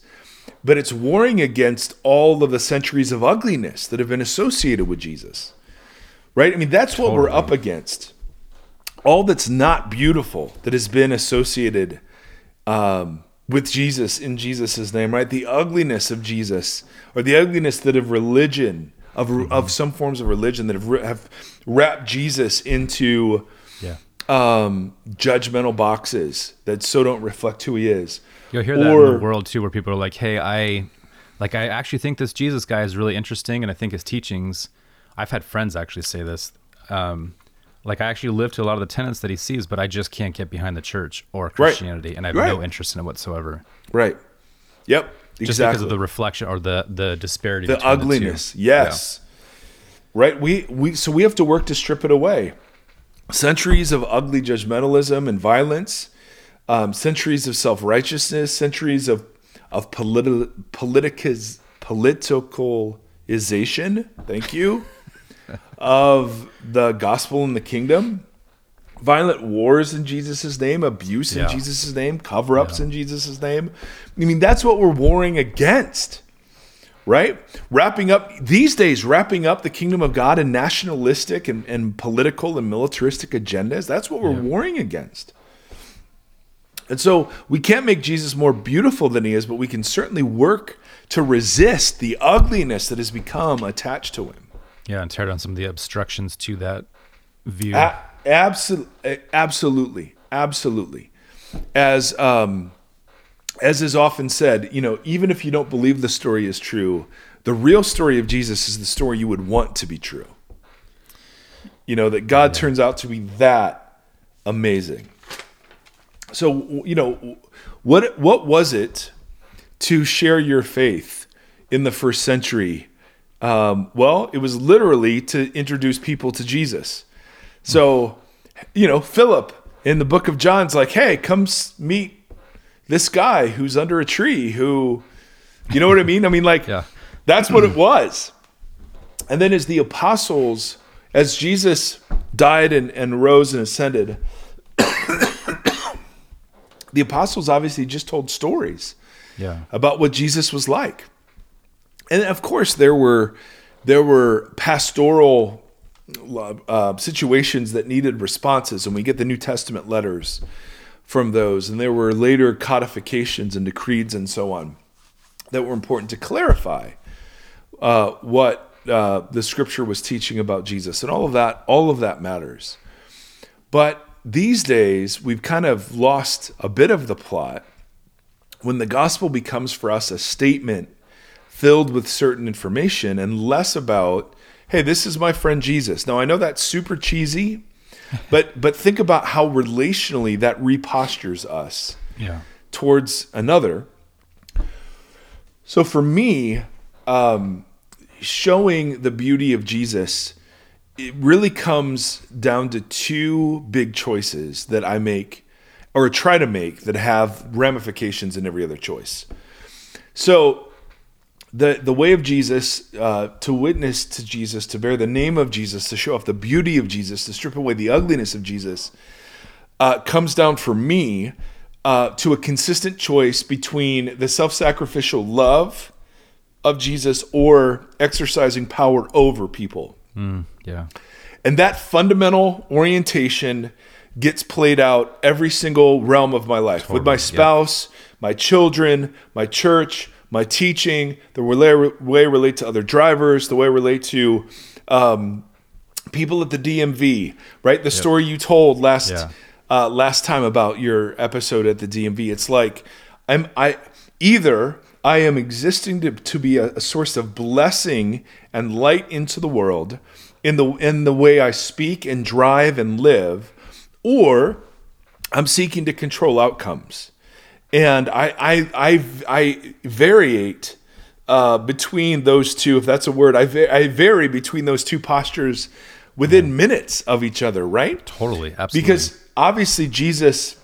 A: but it's warring against all of the centuries of ugliness that have been associated with Jesus. Right? I mean, that's what we're up against. All that's not beautiful that has been associated um, with Jesus in Jesus' name, right? The ugliness of Jesus, or the ugliness that of religion, of of some forms of religion that have have wrapped Jesus into
C: Yeah.
A: um, judgmental boxes that so don't reflect who he is.
C: You'll hear that in the world too, where people are like, "Hey, I like I actually think this Jesus guy is really interesting, and I think his teachings." I've had friends actually say this. Um, like I actually live to a lot of the tenets that he sees, but I just can't get behind the church or Christianity, and I have no interest in it whatsoever,
A: Right. Yep. Exactly.
C: just because of the reflection or the the disparity,
A: the ugliness.
C: two.
A: yes. Right. We we so we have to work to strip it away. Centuries of ugly judgmentalism and violence, um, centuries of self righteousness, centuries of of politi- politicalization. Thank you. Of the gospel and the kingdom. Violent wars in Jesus' name, abuse in
C: Yeah.
A: Jesus' name, cover ups in Jesus' name. I mean, that's what we're warring against right? Wrapping up these days, wrapping up the kingdom of God in nationalistic and, and political and militaristic agendas. That's what we're warring against. And so we can't make Jesus more beautiful than he is, but we can certainly work to resist the ugliness that has become attached to him.
C: Yeah, and tear down some of the obstructions to that view.
A: A- absol- absolutely, absolutely. As um, as is often said, you know, even if you don't believe the story is true, the real story of Jesus is the story you would want to be true. You know, that God turns out to be that amazing. So, you know, what what was it to share your faith in the first century? Um, well, it was literally to introduce people to Jesus. So, you know, Philip in the book of John's like, hey, come meet this guy who's under a tree who, you know what I mean? I mean, like,
C: Yeah.
A: that's what it was. And then as the apostles, as Jesus died and, and rose and ascended, the apostles obviously just told stories
C: yeah,
A: about what Jesus was like. And of course, there were there were pastoral uh, situations that needed responses, and we get the New Testament letters from those, and there were later codifications and decrees and so on that were important to clarify uh, what uh, the Scripture was teaching about Jesus, and all of that. All of that matters. But these days, we've kind of lost a bit of the plot when the gospel becomes for us a statement filled with certain information and less about, hey, this is my friend Jesus. Now I know that's super cheesy, but but think about how relationally that repostures us
C: yeah,
A: towards another. So for me, um, showing the beauty of Jesus, it really comes down to two big choices that I make or try to make that have ramifications in every other choice. So the the way of Jesus, uh, to witness to Jesus, to bear the name of Jesus, to show off the beauty of Jesus, to strip away the ugliness of Jesus, uh, comes down for me uh, to a consistent choice between the self-sacrificial love of Jesus or exercising power over people.
C: Yeah.
A: And that fundamental orientation gets played out every single realm of my life with my
C: Totally, yeah.
A: spouse, my children, my church, my teaching, the way, I relate to other drivers, the way I relate to um, people at the DMV, right? The story you told last
C: Yeah.
A: uh, last time about your episode at the DMV. It's like I'm I either I am existing to, to be a, a source of blessing and light into the world in the in the way I speak and drive and live, or I'm seeking to control outcomes. And I I I, I variate uh, between those two, if that's a word. I, va- I vary between those two postures within minutes of each other, right?
C: Totally. Absolutely.
A: Because obviously Jesus,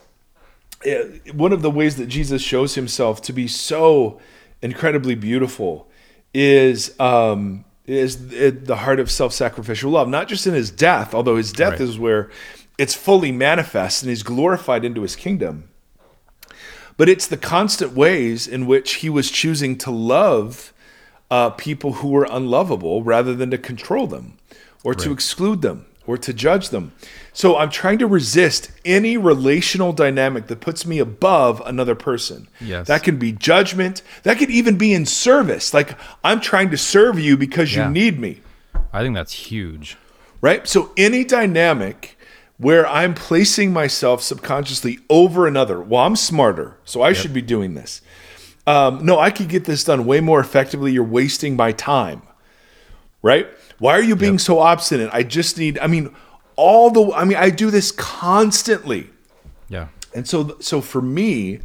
A: eh, one of the ways that Jesus shows himself to be so incredibly beautiful is um, is the heart of self-sacrificial love. Not just in his death, although his death
C: Right.
A: is where it's fully manifest and he's glorified into his kingdom. But it's the constant ways in which he was choosing to love uh, people who were unlovable rather than to control them or to exclude them or to judge them. So I'm trying to resist any relational dynamic that puts me above another person.
C: Yes.
A: That can be judgment, that could even be in service. Like I'm trying to serve you because you need me
C: I think that's huge.
A: right? So any dynamic where I'm placing myself subconsciously over another, well, I'm smarter, so I should be doing this. Um, no, I could get this done way more effectively. You're wasting my time, right? Why are you being so obstinate? I just need. I mean, all the. I mean, I do this constantly.
C: Yeah.
A: And so so for me,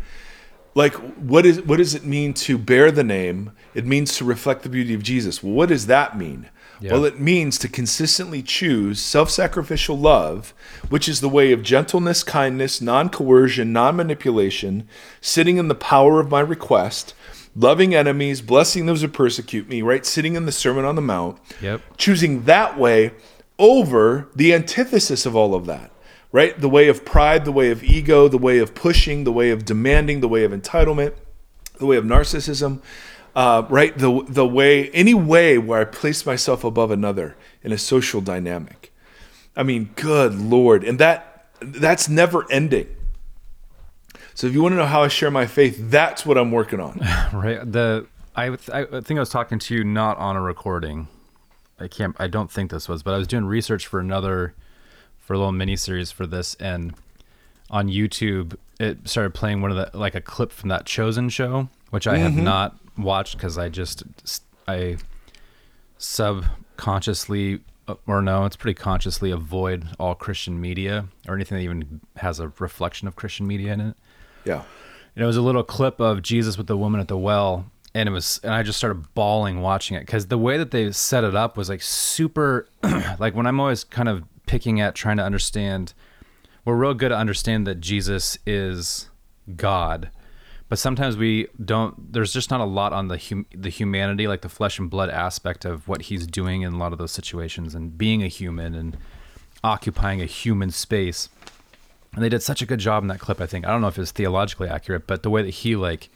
A: like what is what does it mean to bear the name? It means to reflect the beauty of Jesus. Well, what does that mean?
C: Yeah.
A: Well, it means to consistently choose self-sacrificial love, which is the way of gentleness, kindness, non-coercion, non-manipulation, sitting in the power of my request, loving enemies, blessing those who persecute me, right? Sitting in the Sermon on the Mount
C: Yep.
A: choosing that way over the antithesis of all of that, right? The way of pride, the way of ego, the way of pushing, the way of demanding, the way of entitlement, the way of narcissism, uh, right? The the way any way where I place myself above another in a social dynamic. I mean, good lord, and that that's never ending. So if you want to know how I share my faith, that's what I'm working on.
C: Right. The I I think I was talking to you not on a recording. I can't. I don't think this was, but I was doing research for another for a little mini series for this, and on YouTube it started playing one of the like a clip from that Chosen show, which I have not watched because I just I subconsciously uh, or no, it's pretty consciously avoid all Christian media or anything that even has a reflection of Christian media in it
A: Yeah.
C: and it was a little clip of Jesus with the woman at the well, and it was, and I just started bawling watching it because the way that they set it up was like super, like when I'm always kind of picking at trying to understand, we're real good to understand that Jesus is God, but sometimes we don't. There's just not a lot on the hum, the humanity, like the flesh and blood aspect of what he's doing in a lot of those situations, and being a human and occupying a human space. And they did such a good job in that clip. I think I don't know if it's theologically accurate, but the way that he like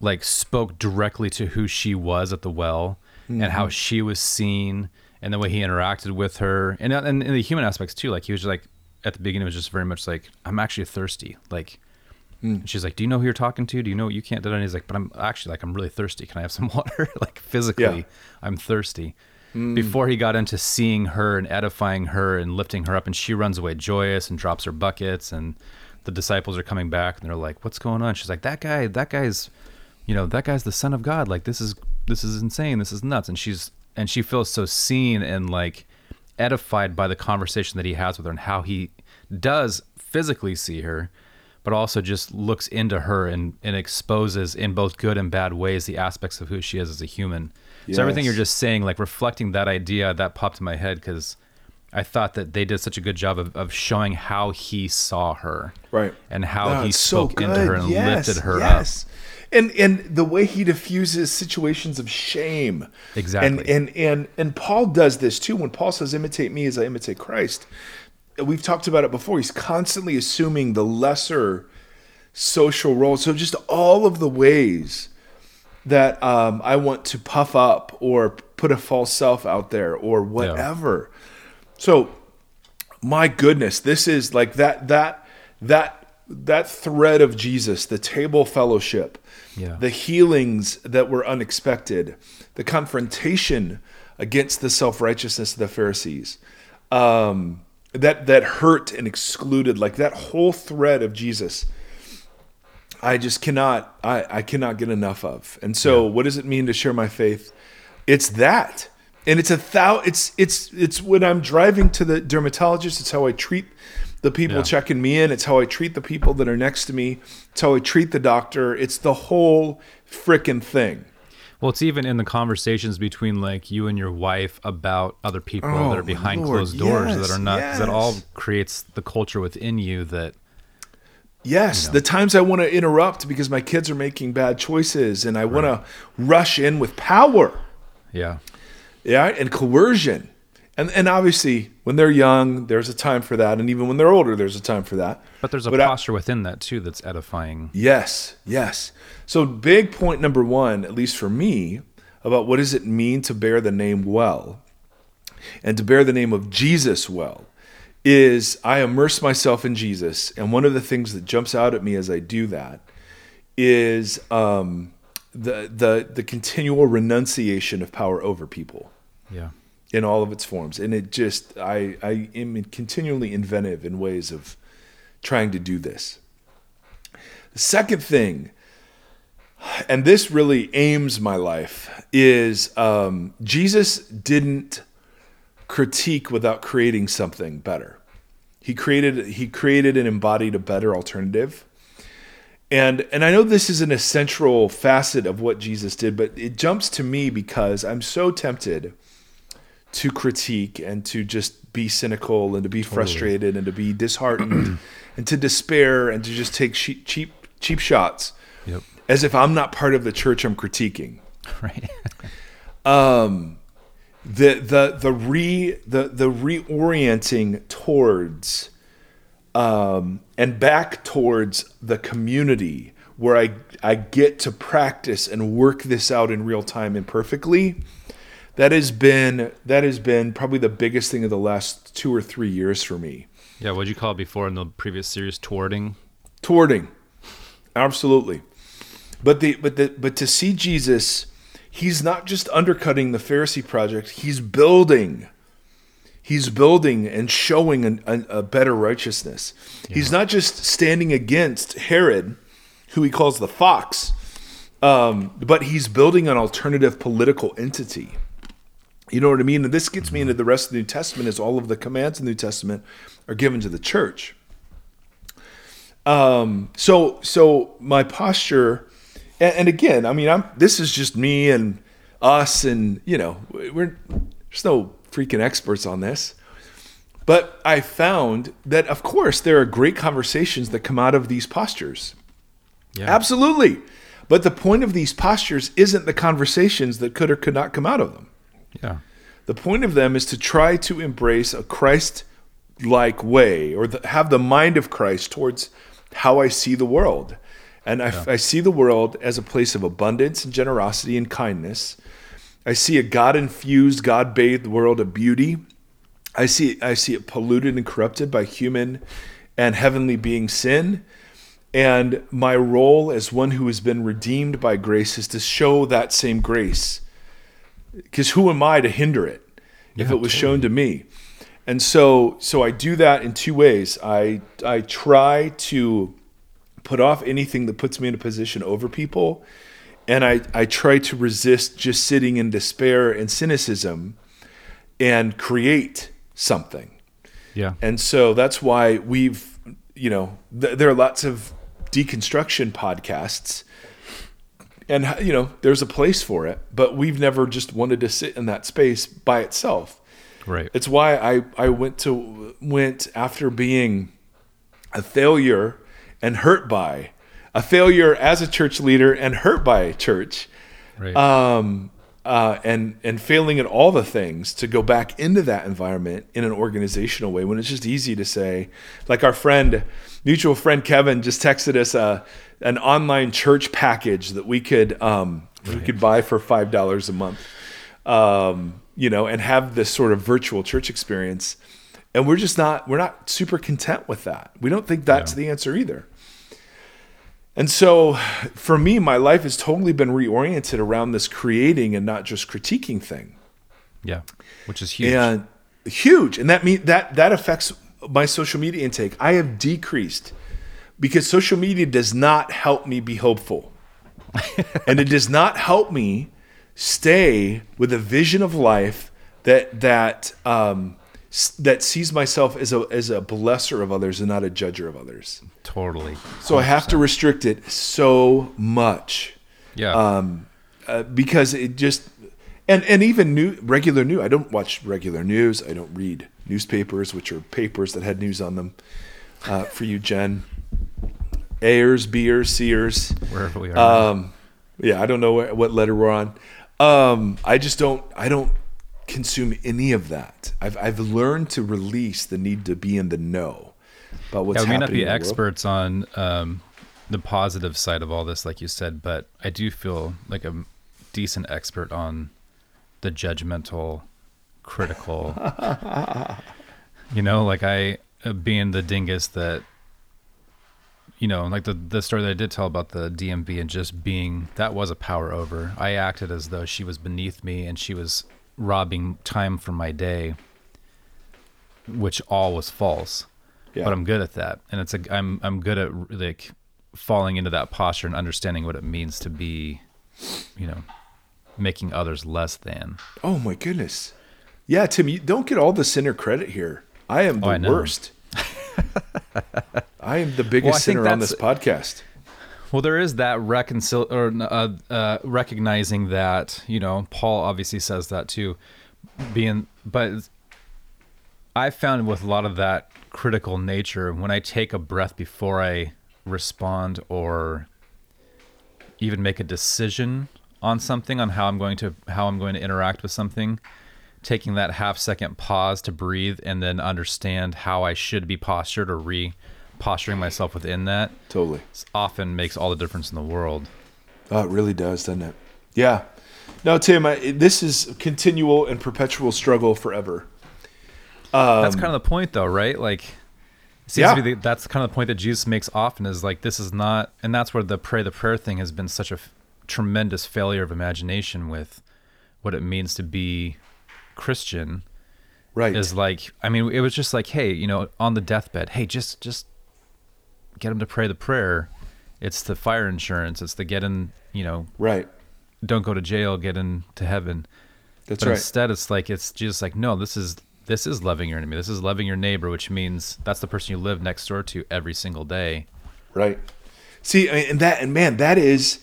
C: like spoke directly to who she was at the well and how mm-hmm. she was seen and the way he interacted with her and and, and the human aspects too. Like he was just like at the beginning it was just very much like I'm actually thirsty. Like Hmm. she's like, "Do you know who you're talking to? Do you know what you can't do?" That? And he's like, "But I'm actually like I'm really thirsty. Can I have some water?" like physically,
A: Yeah.
C: I'm thirsty. Hmm. Before he got into seeing her and edifying her and lifting her up, and she runs away joyous and drops her buckets, and the disciples are coming back and they're like, "What's going on?" She's like, "That guy, that guy's, you know, that guy's the son of God. Like this is this is insane. This is nuts." And she's and she feels so seen and like edified by the conversation that he has with her and how he does physically see her but also just looks into her and, and exposes in both good and bad ways the aspects of who she is as a human. So everything you're just saying, like reflecting that idea, that popped in my head because I thought that they did such a good job of, of showing how he saw her,
A: Right.
C: and how he
A: it's so
C: spoke into her and
A: Yes,
C: lifted her
A: yes. And and the way he diffuses situations of shame.
C: Exactly.
A: And and and and Paul does this too. When Paul says imitate me as I imitate Christ, we've talked about it before. He's constantly assuming the lesser social role. So just all of the ways that um, I want to puff up or put a false self out there or whatever. So my goodness, this is like that that that that thread of Jesus, the table fellowship,
C: Yeah.
A: the healings that were unexpected, the confrontation against the self righteousness of the Pharisees, um, that that hurt and excluded, like that whole thread of Jesus. I just cannot I, I cannot get enough of. And so what does it mean to share my faith? It's that. And it's a thou it's it's it's when I'm driving to the dermatologist, it's how I treat the people
C: Yeah.
A: checking me in, it's how I treat the people that are next to me, it's how I treat the doctor. It's the whole frickin' thing.
C: Well, it's even in the conversations between like you and your wife about other people
A: Oh,
C: that are oh, behind
A: Lord,
C: closed doors
A: yes,
C: that are not that all creates the culture within you that
A: Yes, the times I want to interrupt because my kids are making bad choices and I want to rush in with power.
C: yeah.
A: yeah and coercion and and obviously when they're young there's a time for that. And even when they're older there's a time for that.
C: But there's a
A: But I-
C: posture within that too that's edifying.
A: yes yes. So big point number one at least for me about what does it mean to bear the name well and to bear the name of jesus well is i immerse myself in jesus. And one of the things that jumps out at me as i do that is um, the the the continual renunciation of power over people.
C: Yeah.
A: In all of its forms. And it just i i am continually inventive in ways of trying to do this. The second thing and this really aims my life is um, jesus didn't critique without creating something better. He created he created and embodied a better alternative. And and I know this is an essential facet of what Jesus did, but it jumps to me because I'm so tempted to critique and to just be cynical and to be frustrated and to be disheartened and to despair and to just take cheap cheap cheap shots
C: Yep.
A: as if I'm not part of the church I'm critiquing.
C: Right.
A: Um, the the the re the the reorienting towards um, and back towards the community where I I get to practice and work this out in real time imperfectly. That has been that has been probably the biggest thing of the last two or three years for me.
C: yeah. What'd you call it before in the previous series? Towarding.
A: Towarding, absolutely. But the but the but to see Jesus, he's not just undercutting the Pharisee project. He's building. He's building and showing an, a, a better righteousness. He's not just standing against Herod, who he calls the fox, um, but he's building an alternative political entity. You know what I mean? And this gets me into the rest of the New Testament, is all of the commands in the New Testament are given to the church. Um, so so my posture, and, and again, I mean, I'm this is just me and us, and you know, we're there's no freaking experts on this. But I found that, of course, there are great conversations that come out of these postures.
C: Yeah.
A: Absolutely. But the point of these postures isn't the conversations that could or could not come out of them.
C: Yeah.
A: The point of them is to try to embrace a Christ like way or the, have the mind of Christ towards how I see the world. And I, I see the world as a place of abundance and generosity and kindness. I see a God infused, God bathed world of beauty. I see, I see it polluted and corrupted by human and heavenly being sin. And my role as one who has been redeemed by grace is to show that same grace because who am I to hinder it if it was shown to me? And so, so I do that in two ways. I I try to put off anything that puts me in a position over people, and I I try to resist just sitting in despair and cynicism, and create something.
C: Yeah.
A: And so that's why we've, you know, th- there are lots of deconstruction podcasts. And, you know, there's a place for it, but we've never just wanted to sit in that space by itself.
C: Right.
A: It's why I, I went to went after being a failure and hurt by a failure as a church leader and hurt by a church
C: right.
A: um, uh, and and failing at all the things to go back into that environment in an organizational way when it's just easy to say, like our friend, mutual friend Kevin, just texted us a an online church package that we could um, we could buy for five dollars a month, um, you know, and have this sort of virtual church experience. And we're just not we're not super content with that. We don't think that's
C: Yeah.
A: the answer either. And so for me, my life has totally been reoriented around this creating and not just critiquing thing.
C: Yeah, which is huge.
A: And huge. And that mean that that affects my social media intake. I have decreased because social media does not help me be hopeful. and it does not help me stay with a vision of life that that um, that sees myself as a as a blesser of others and not a judger of others.
C: totally.
A: So I have to restrict it so much
C: Yeah.
A: um, uh, because it just and and even new regular news. I don't watch regular news. I don't read newspapers, which are papers that had news on them. Uh, for you, Jen, Ayers, Beers, Sears.
C: Wherever we are.
A: Um, yeah, I don't know where, what letter we're on. Um, I just don't. I don't consume any of that. I've I've learned to release the need to be in the know about what's
C: yeah, we may not be
A: the world.
C: experts on um, the positive side of all this, like you said, but I do feel like a decent expert on the judgmental, critical. you know, like I uh, being the dingus that. You know, like the the story that I did tell about the DMV and just being that was a power over. I acted as though she was beneath me and she was robbing time from my day, which all was false
A: Yeah.
C: but I'm good at that, and it's a I'm I'm good at like falling into that posture and understanding what it means to be, you know, making others less than.
A: Oh my goodness. Yeah, Tim, you don't get all the sinner credit here. I am the
C: Oh, I
A: worst. I am the biggest
C: Well,
A: sinner on this podcast.
C: Well, there is that reconcil or uh, uh, recognizing that you know Paul obviously says that too, being but I found with a lot of that critical nature when I take a breath before I respond or even make a decision on something on how I'm going to how I'm going to interact with something, taking that half second pause to breathe and then understand how I should be postured or re posturing myself within that
A: Totally.
C: often makes all the difference in the world.
A: Oh, it really does, doesn't it? Yeah. No, Tim, I, this is continual and perpetual struggle forever.
C: that's um, kind of the point, though, right? Like, it seems
A: Yeah.
C: to be the, that's kind of the point that Jesus makes often is like, this is not, and that's where the pray the prayer thing has been such a f- tremendous failure of imagination with what it means to be Christian.
A: Right.
C: Is like, I mean, it was just like, hey, you know, on the deathbed, hey, just just get him to pray the prayer. It's the fire insurance. It's the get in, you know,
A: right.
C: don't go to jail, get into heaven.
A: That's
C: but
A: right.
C: instead it's like it's just like no this is this is loving your enemy this is loving your neighbor which means that's the person you live next door to every single day
A: Right. See, I mean, and that and man, that is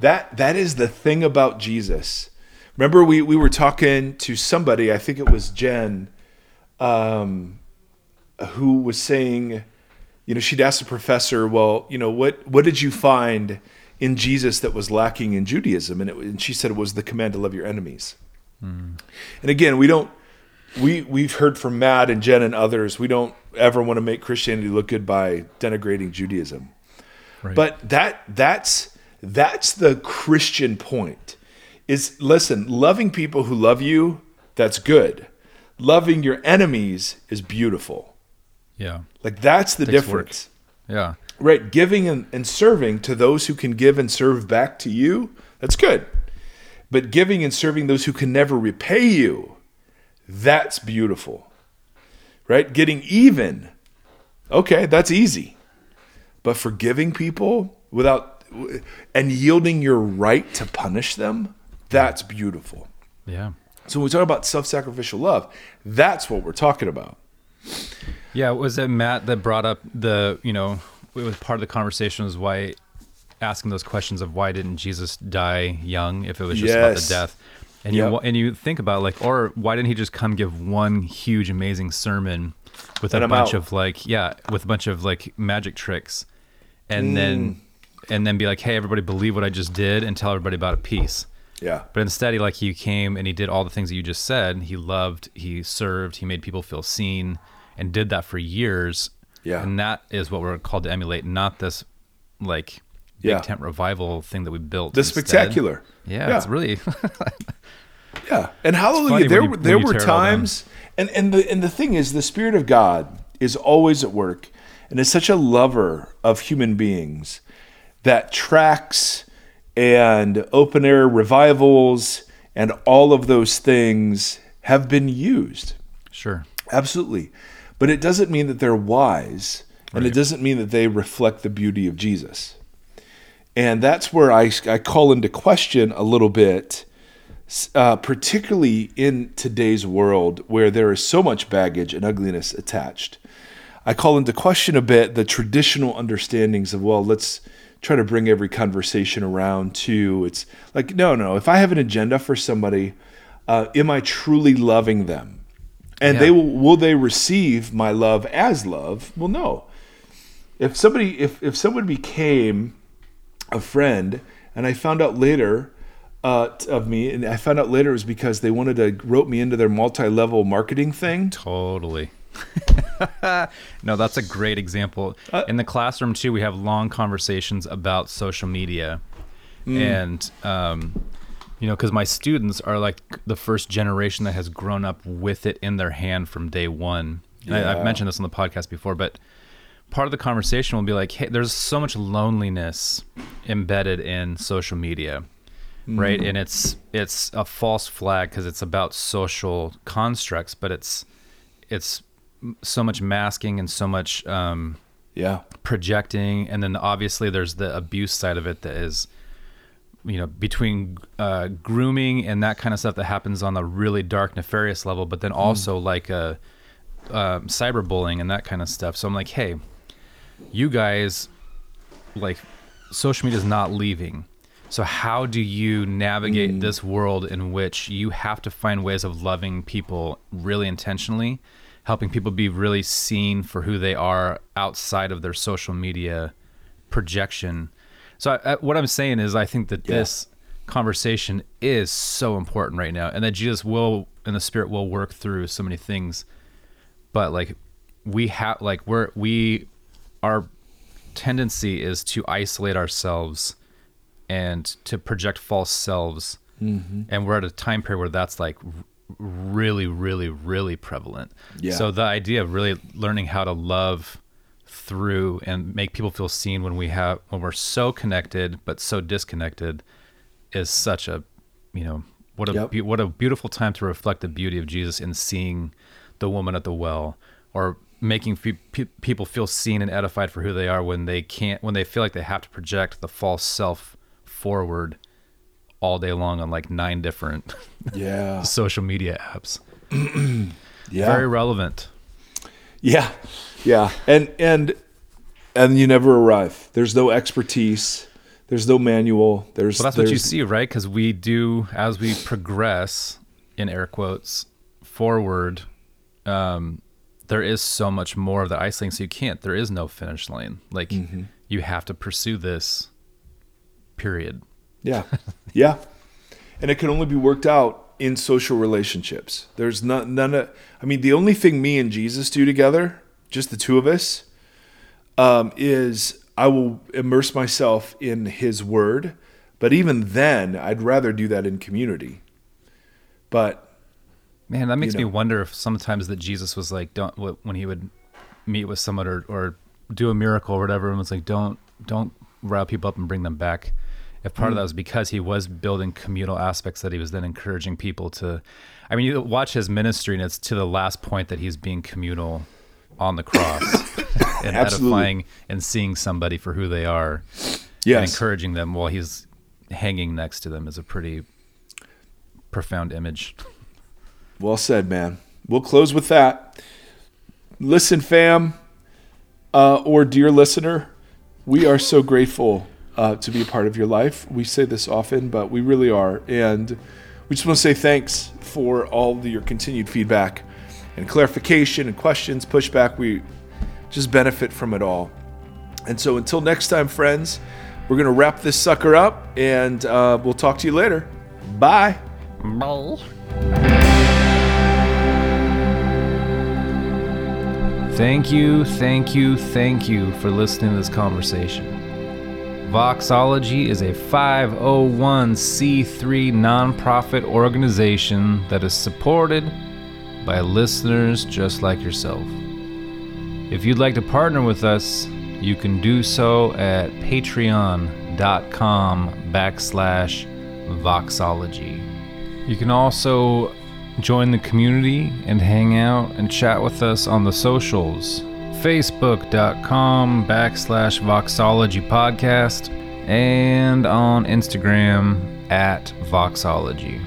A: that that is the thing about Jesus. Remember, we we were talking to somebody. I think it was Jen, um, who was saying, you know, she'd asked a professor, well, you know, what what did you find in Jesus that was lacking in Judaism? And, it, and she said it was the command to love your enemies. And again, we don't we we've heard from Matt and Jen and others. We don't ever want to make Christianity look good by denigrating Judaism.
C: right
A: But that that's that's the Christian point. Is listen, loving people who love you, that's good. Loving your enemies is beautiful.
C: yeah
A: Like that's the
C: Takes work.
A: difference.
C: yeah
A: Right, giving and, and serving to those who can give and serve back to you, that's good. But giving and serving those who can never repay you, that's beautiful. Right? Getting even, okay, that's easy. But forgiving people without and yielding your right to punish them, that's beautiful.
C: yeah
A: So when we talk about self-sacrificial love, that's what we're talking about.
C: yeah was it matt that brought up the you know it was part of the conversation was why asking those questions of why didn't jesus die young if it was just about the death and
A: Yep.
C: you and you think about like or why didn't he just come give one huge amazing sermon with
A: And
C: a
A: I'm
C: bunch
A: out.
C: of like yeah with a bunch of like magic tricks and then mm. and then be like hey everybody believe what i just did and tell everybody about a peace
A: Yeah.
C: But instead, he like he came and he did all the things that you just said. He loved, he served, he made people feel seen, and did that for years.
A: Yeah.
C: And that is what we're called to emulate, not this like big
A: Yeah.
C: tent revival thing that we built.
A: The
C: instead.
A: spectacular.
C: Yeah,
A: Yeah.
C: it's really
A: Yeah, and hallelujah, there
C: you-
A: were there were
C: tear it all down.
A: times, and and the and the thing is, the spirit of God is always at work, and is such a lover of human beings that tracks and open air revivals and all of those things have been used.
C: sure.
A: Absolutely. But it doesn't mean that they're wise, and it doesn't mean that they reflect the beauty of Jesus. And that's where I, I call into question a little bit, uh, particularly in today's world where there is so much baggage and ugliness attached. I call into question a bit the traditional understandings of, well, let's try to bring every conversation around to it's like, no, no, if I have an agenda for somebody, uh, am I truly loving them? And
C: Yeah.
A: they will will they receive my love as love? Well, no. If somebody if if someone became a friend and I found out later uh, of me and I found out later it was because they wanted to rope me into their multi-level marketing thing.
C: Totally. no, that's a great example.
A: Uh,
C: In the classroom too, we have long conversations about social media,
A: Mm.
C: and um, you know, because my students are like the first generation that has grown up with it in their hand from day one. And I,
A: Yeah.
C: I've mentioned this on the podcast before, but part of the conversation will be like, "Hey, there's so much loneliness embedded in social media." right
A: Mm.
C: and it's it's a false flag because it's about social constructs but it's it's so much masking and so much um,
A: Yeah.
C: projecting. And then obviously there's the abuse side of it that is you know between uh, grooming and that kind of stuff that happens on a really dark nefarious level but then also like uh, um cyberbullying and that kind of stuff. So i'm like hey you guys like social media is not leaving. So how do you navigate this world in which you have to find ways of loving people really intentionally helping people be really seen for who they are outside of their social media projection so I, I, what i'm saying is i think that
A: Yeah.
C: this conversation is so important right now and that jesus will and the spirit will work through so many things but like we have like we're we our tendency is to isolate ourselves and to project false selves
A: Mm-hmm.
C: and we're at a time period where that's like really really really prevalent
A: Yeah.
C: so the idea of really learning how to love through and make people feel seen when we have when we're so connected but so disconnected is such a you know what a
A: Yep.
C: be- what a beautiful time to reflect the beauty of Jesus in seeing the woman at the well or making fe- pe- people feel seen and edified for who they are when they can't when they feel like they have to project the false self forward all day long on like nine different
A: Yeah.
C: social media apps
A: Yeah.
C: very relevant
A: Yeah, yeah, and and and you never arrive. There's no expertise. There's no manual. There's
C: well that's what you see right because we do as we progress in air quotes forward um there is so much more of the isolating so you can't there is no finish line like
A: Mm-hmm.
C: you have to pursue this period
A: Yeah, yeah, and it can only be worked out in social relationships. There's none none of. I mean, the only thing me and Jesus do together, just the two of us, um, is I will immerse myself in His Word. But even then, I'd rather do that in community. But
C: Man, that makes
A: know.
C: me wonder if sometimes that Jesus was like, don't when he would meet with someone or, or do a miracle or whatever, and was like, don't don't rile people up and bring them back. If part
A: Hmm.
C: of that was because he was building communal aspects that he was then encouraging people to. I mean, you watch his ministry, and it's to the last point that he's being communal on the cross and
A: Absolutely.
C: edifying and seeing somebody for who they are and encouraging them while he's hanging next to them is a pretty profound image.
A: Well said, man. We'll close with that. Listen, fam, uh, or dear listener, we are so grateful uh, to be a part of your life. We say this often, but we really are. And we just want to say thanks for all of your continued feedback and clarification and questions, pushback. We just benefit from it all. And so until next time, friends, we're going to wrap this sucker up and uh, we'll talk to you later. Bye. Bye.
C: Thank you, thank you, thank you for listening to this conversation. Voxology is a 501c3 nonprofit organization that is supported by listeners just like yourself. If you'd like to partner with us, you can do so at patreon.com backslash voxology. You can also join the community and hang out and chat with us on the socials facebook.com backslash voxology podcast and on instagram at voxology.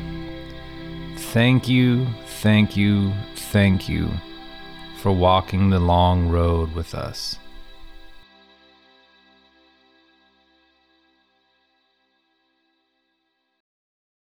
C: Thank you thank you thank you for walking the long road with us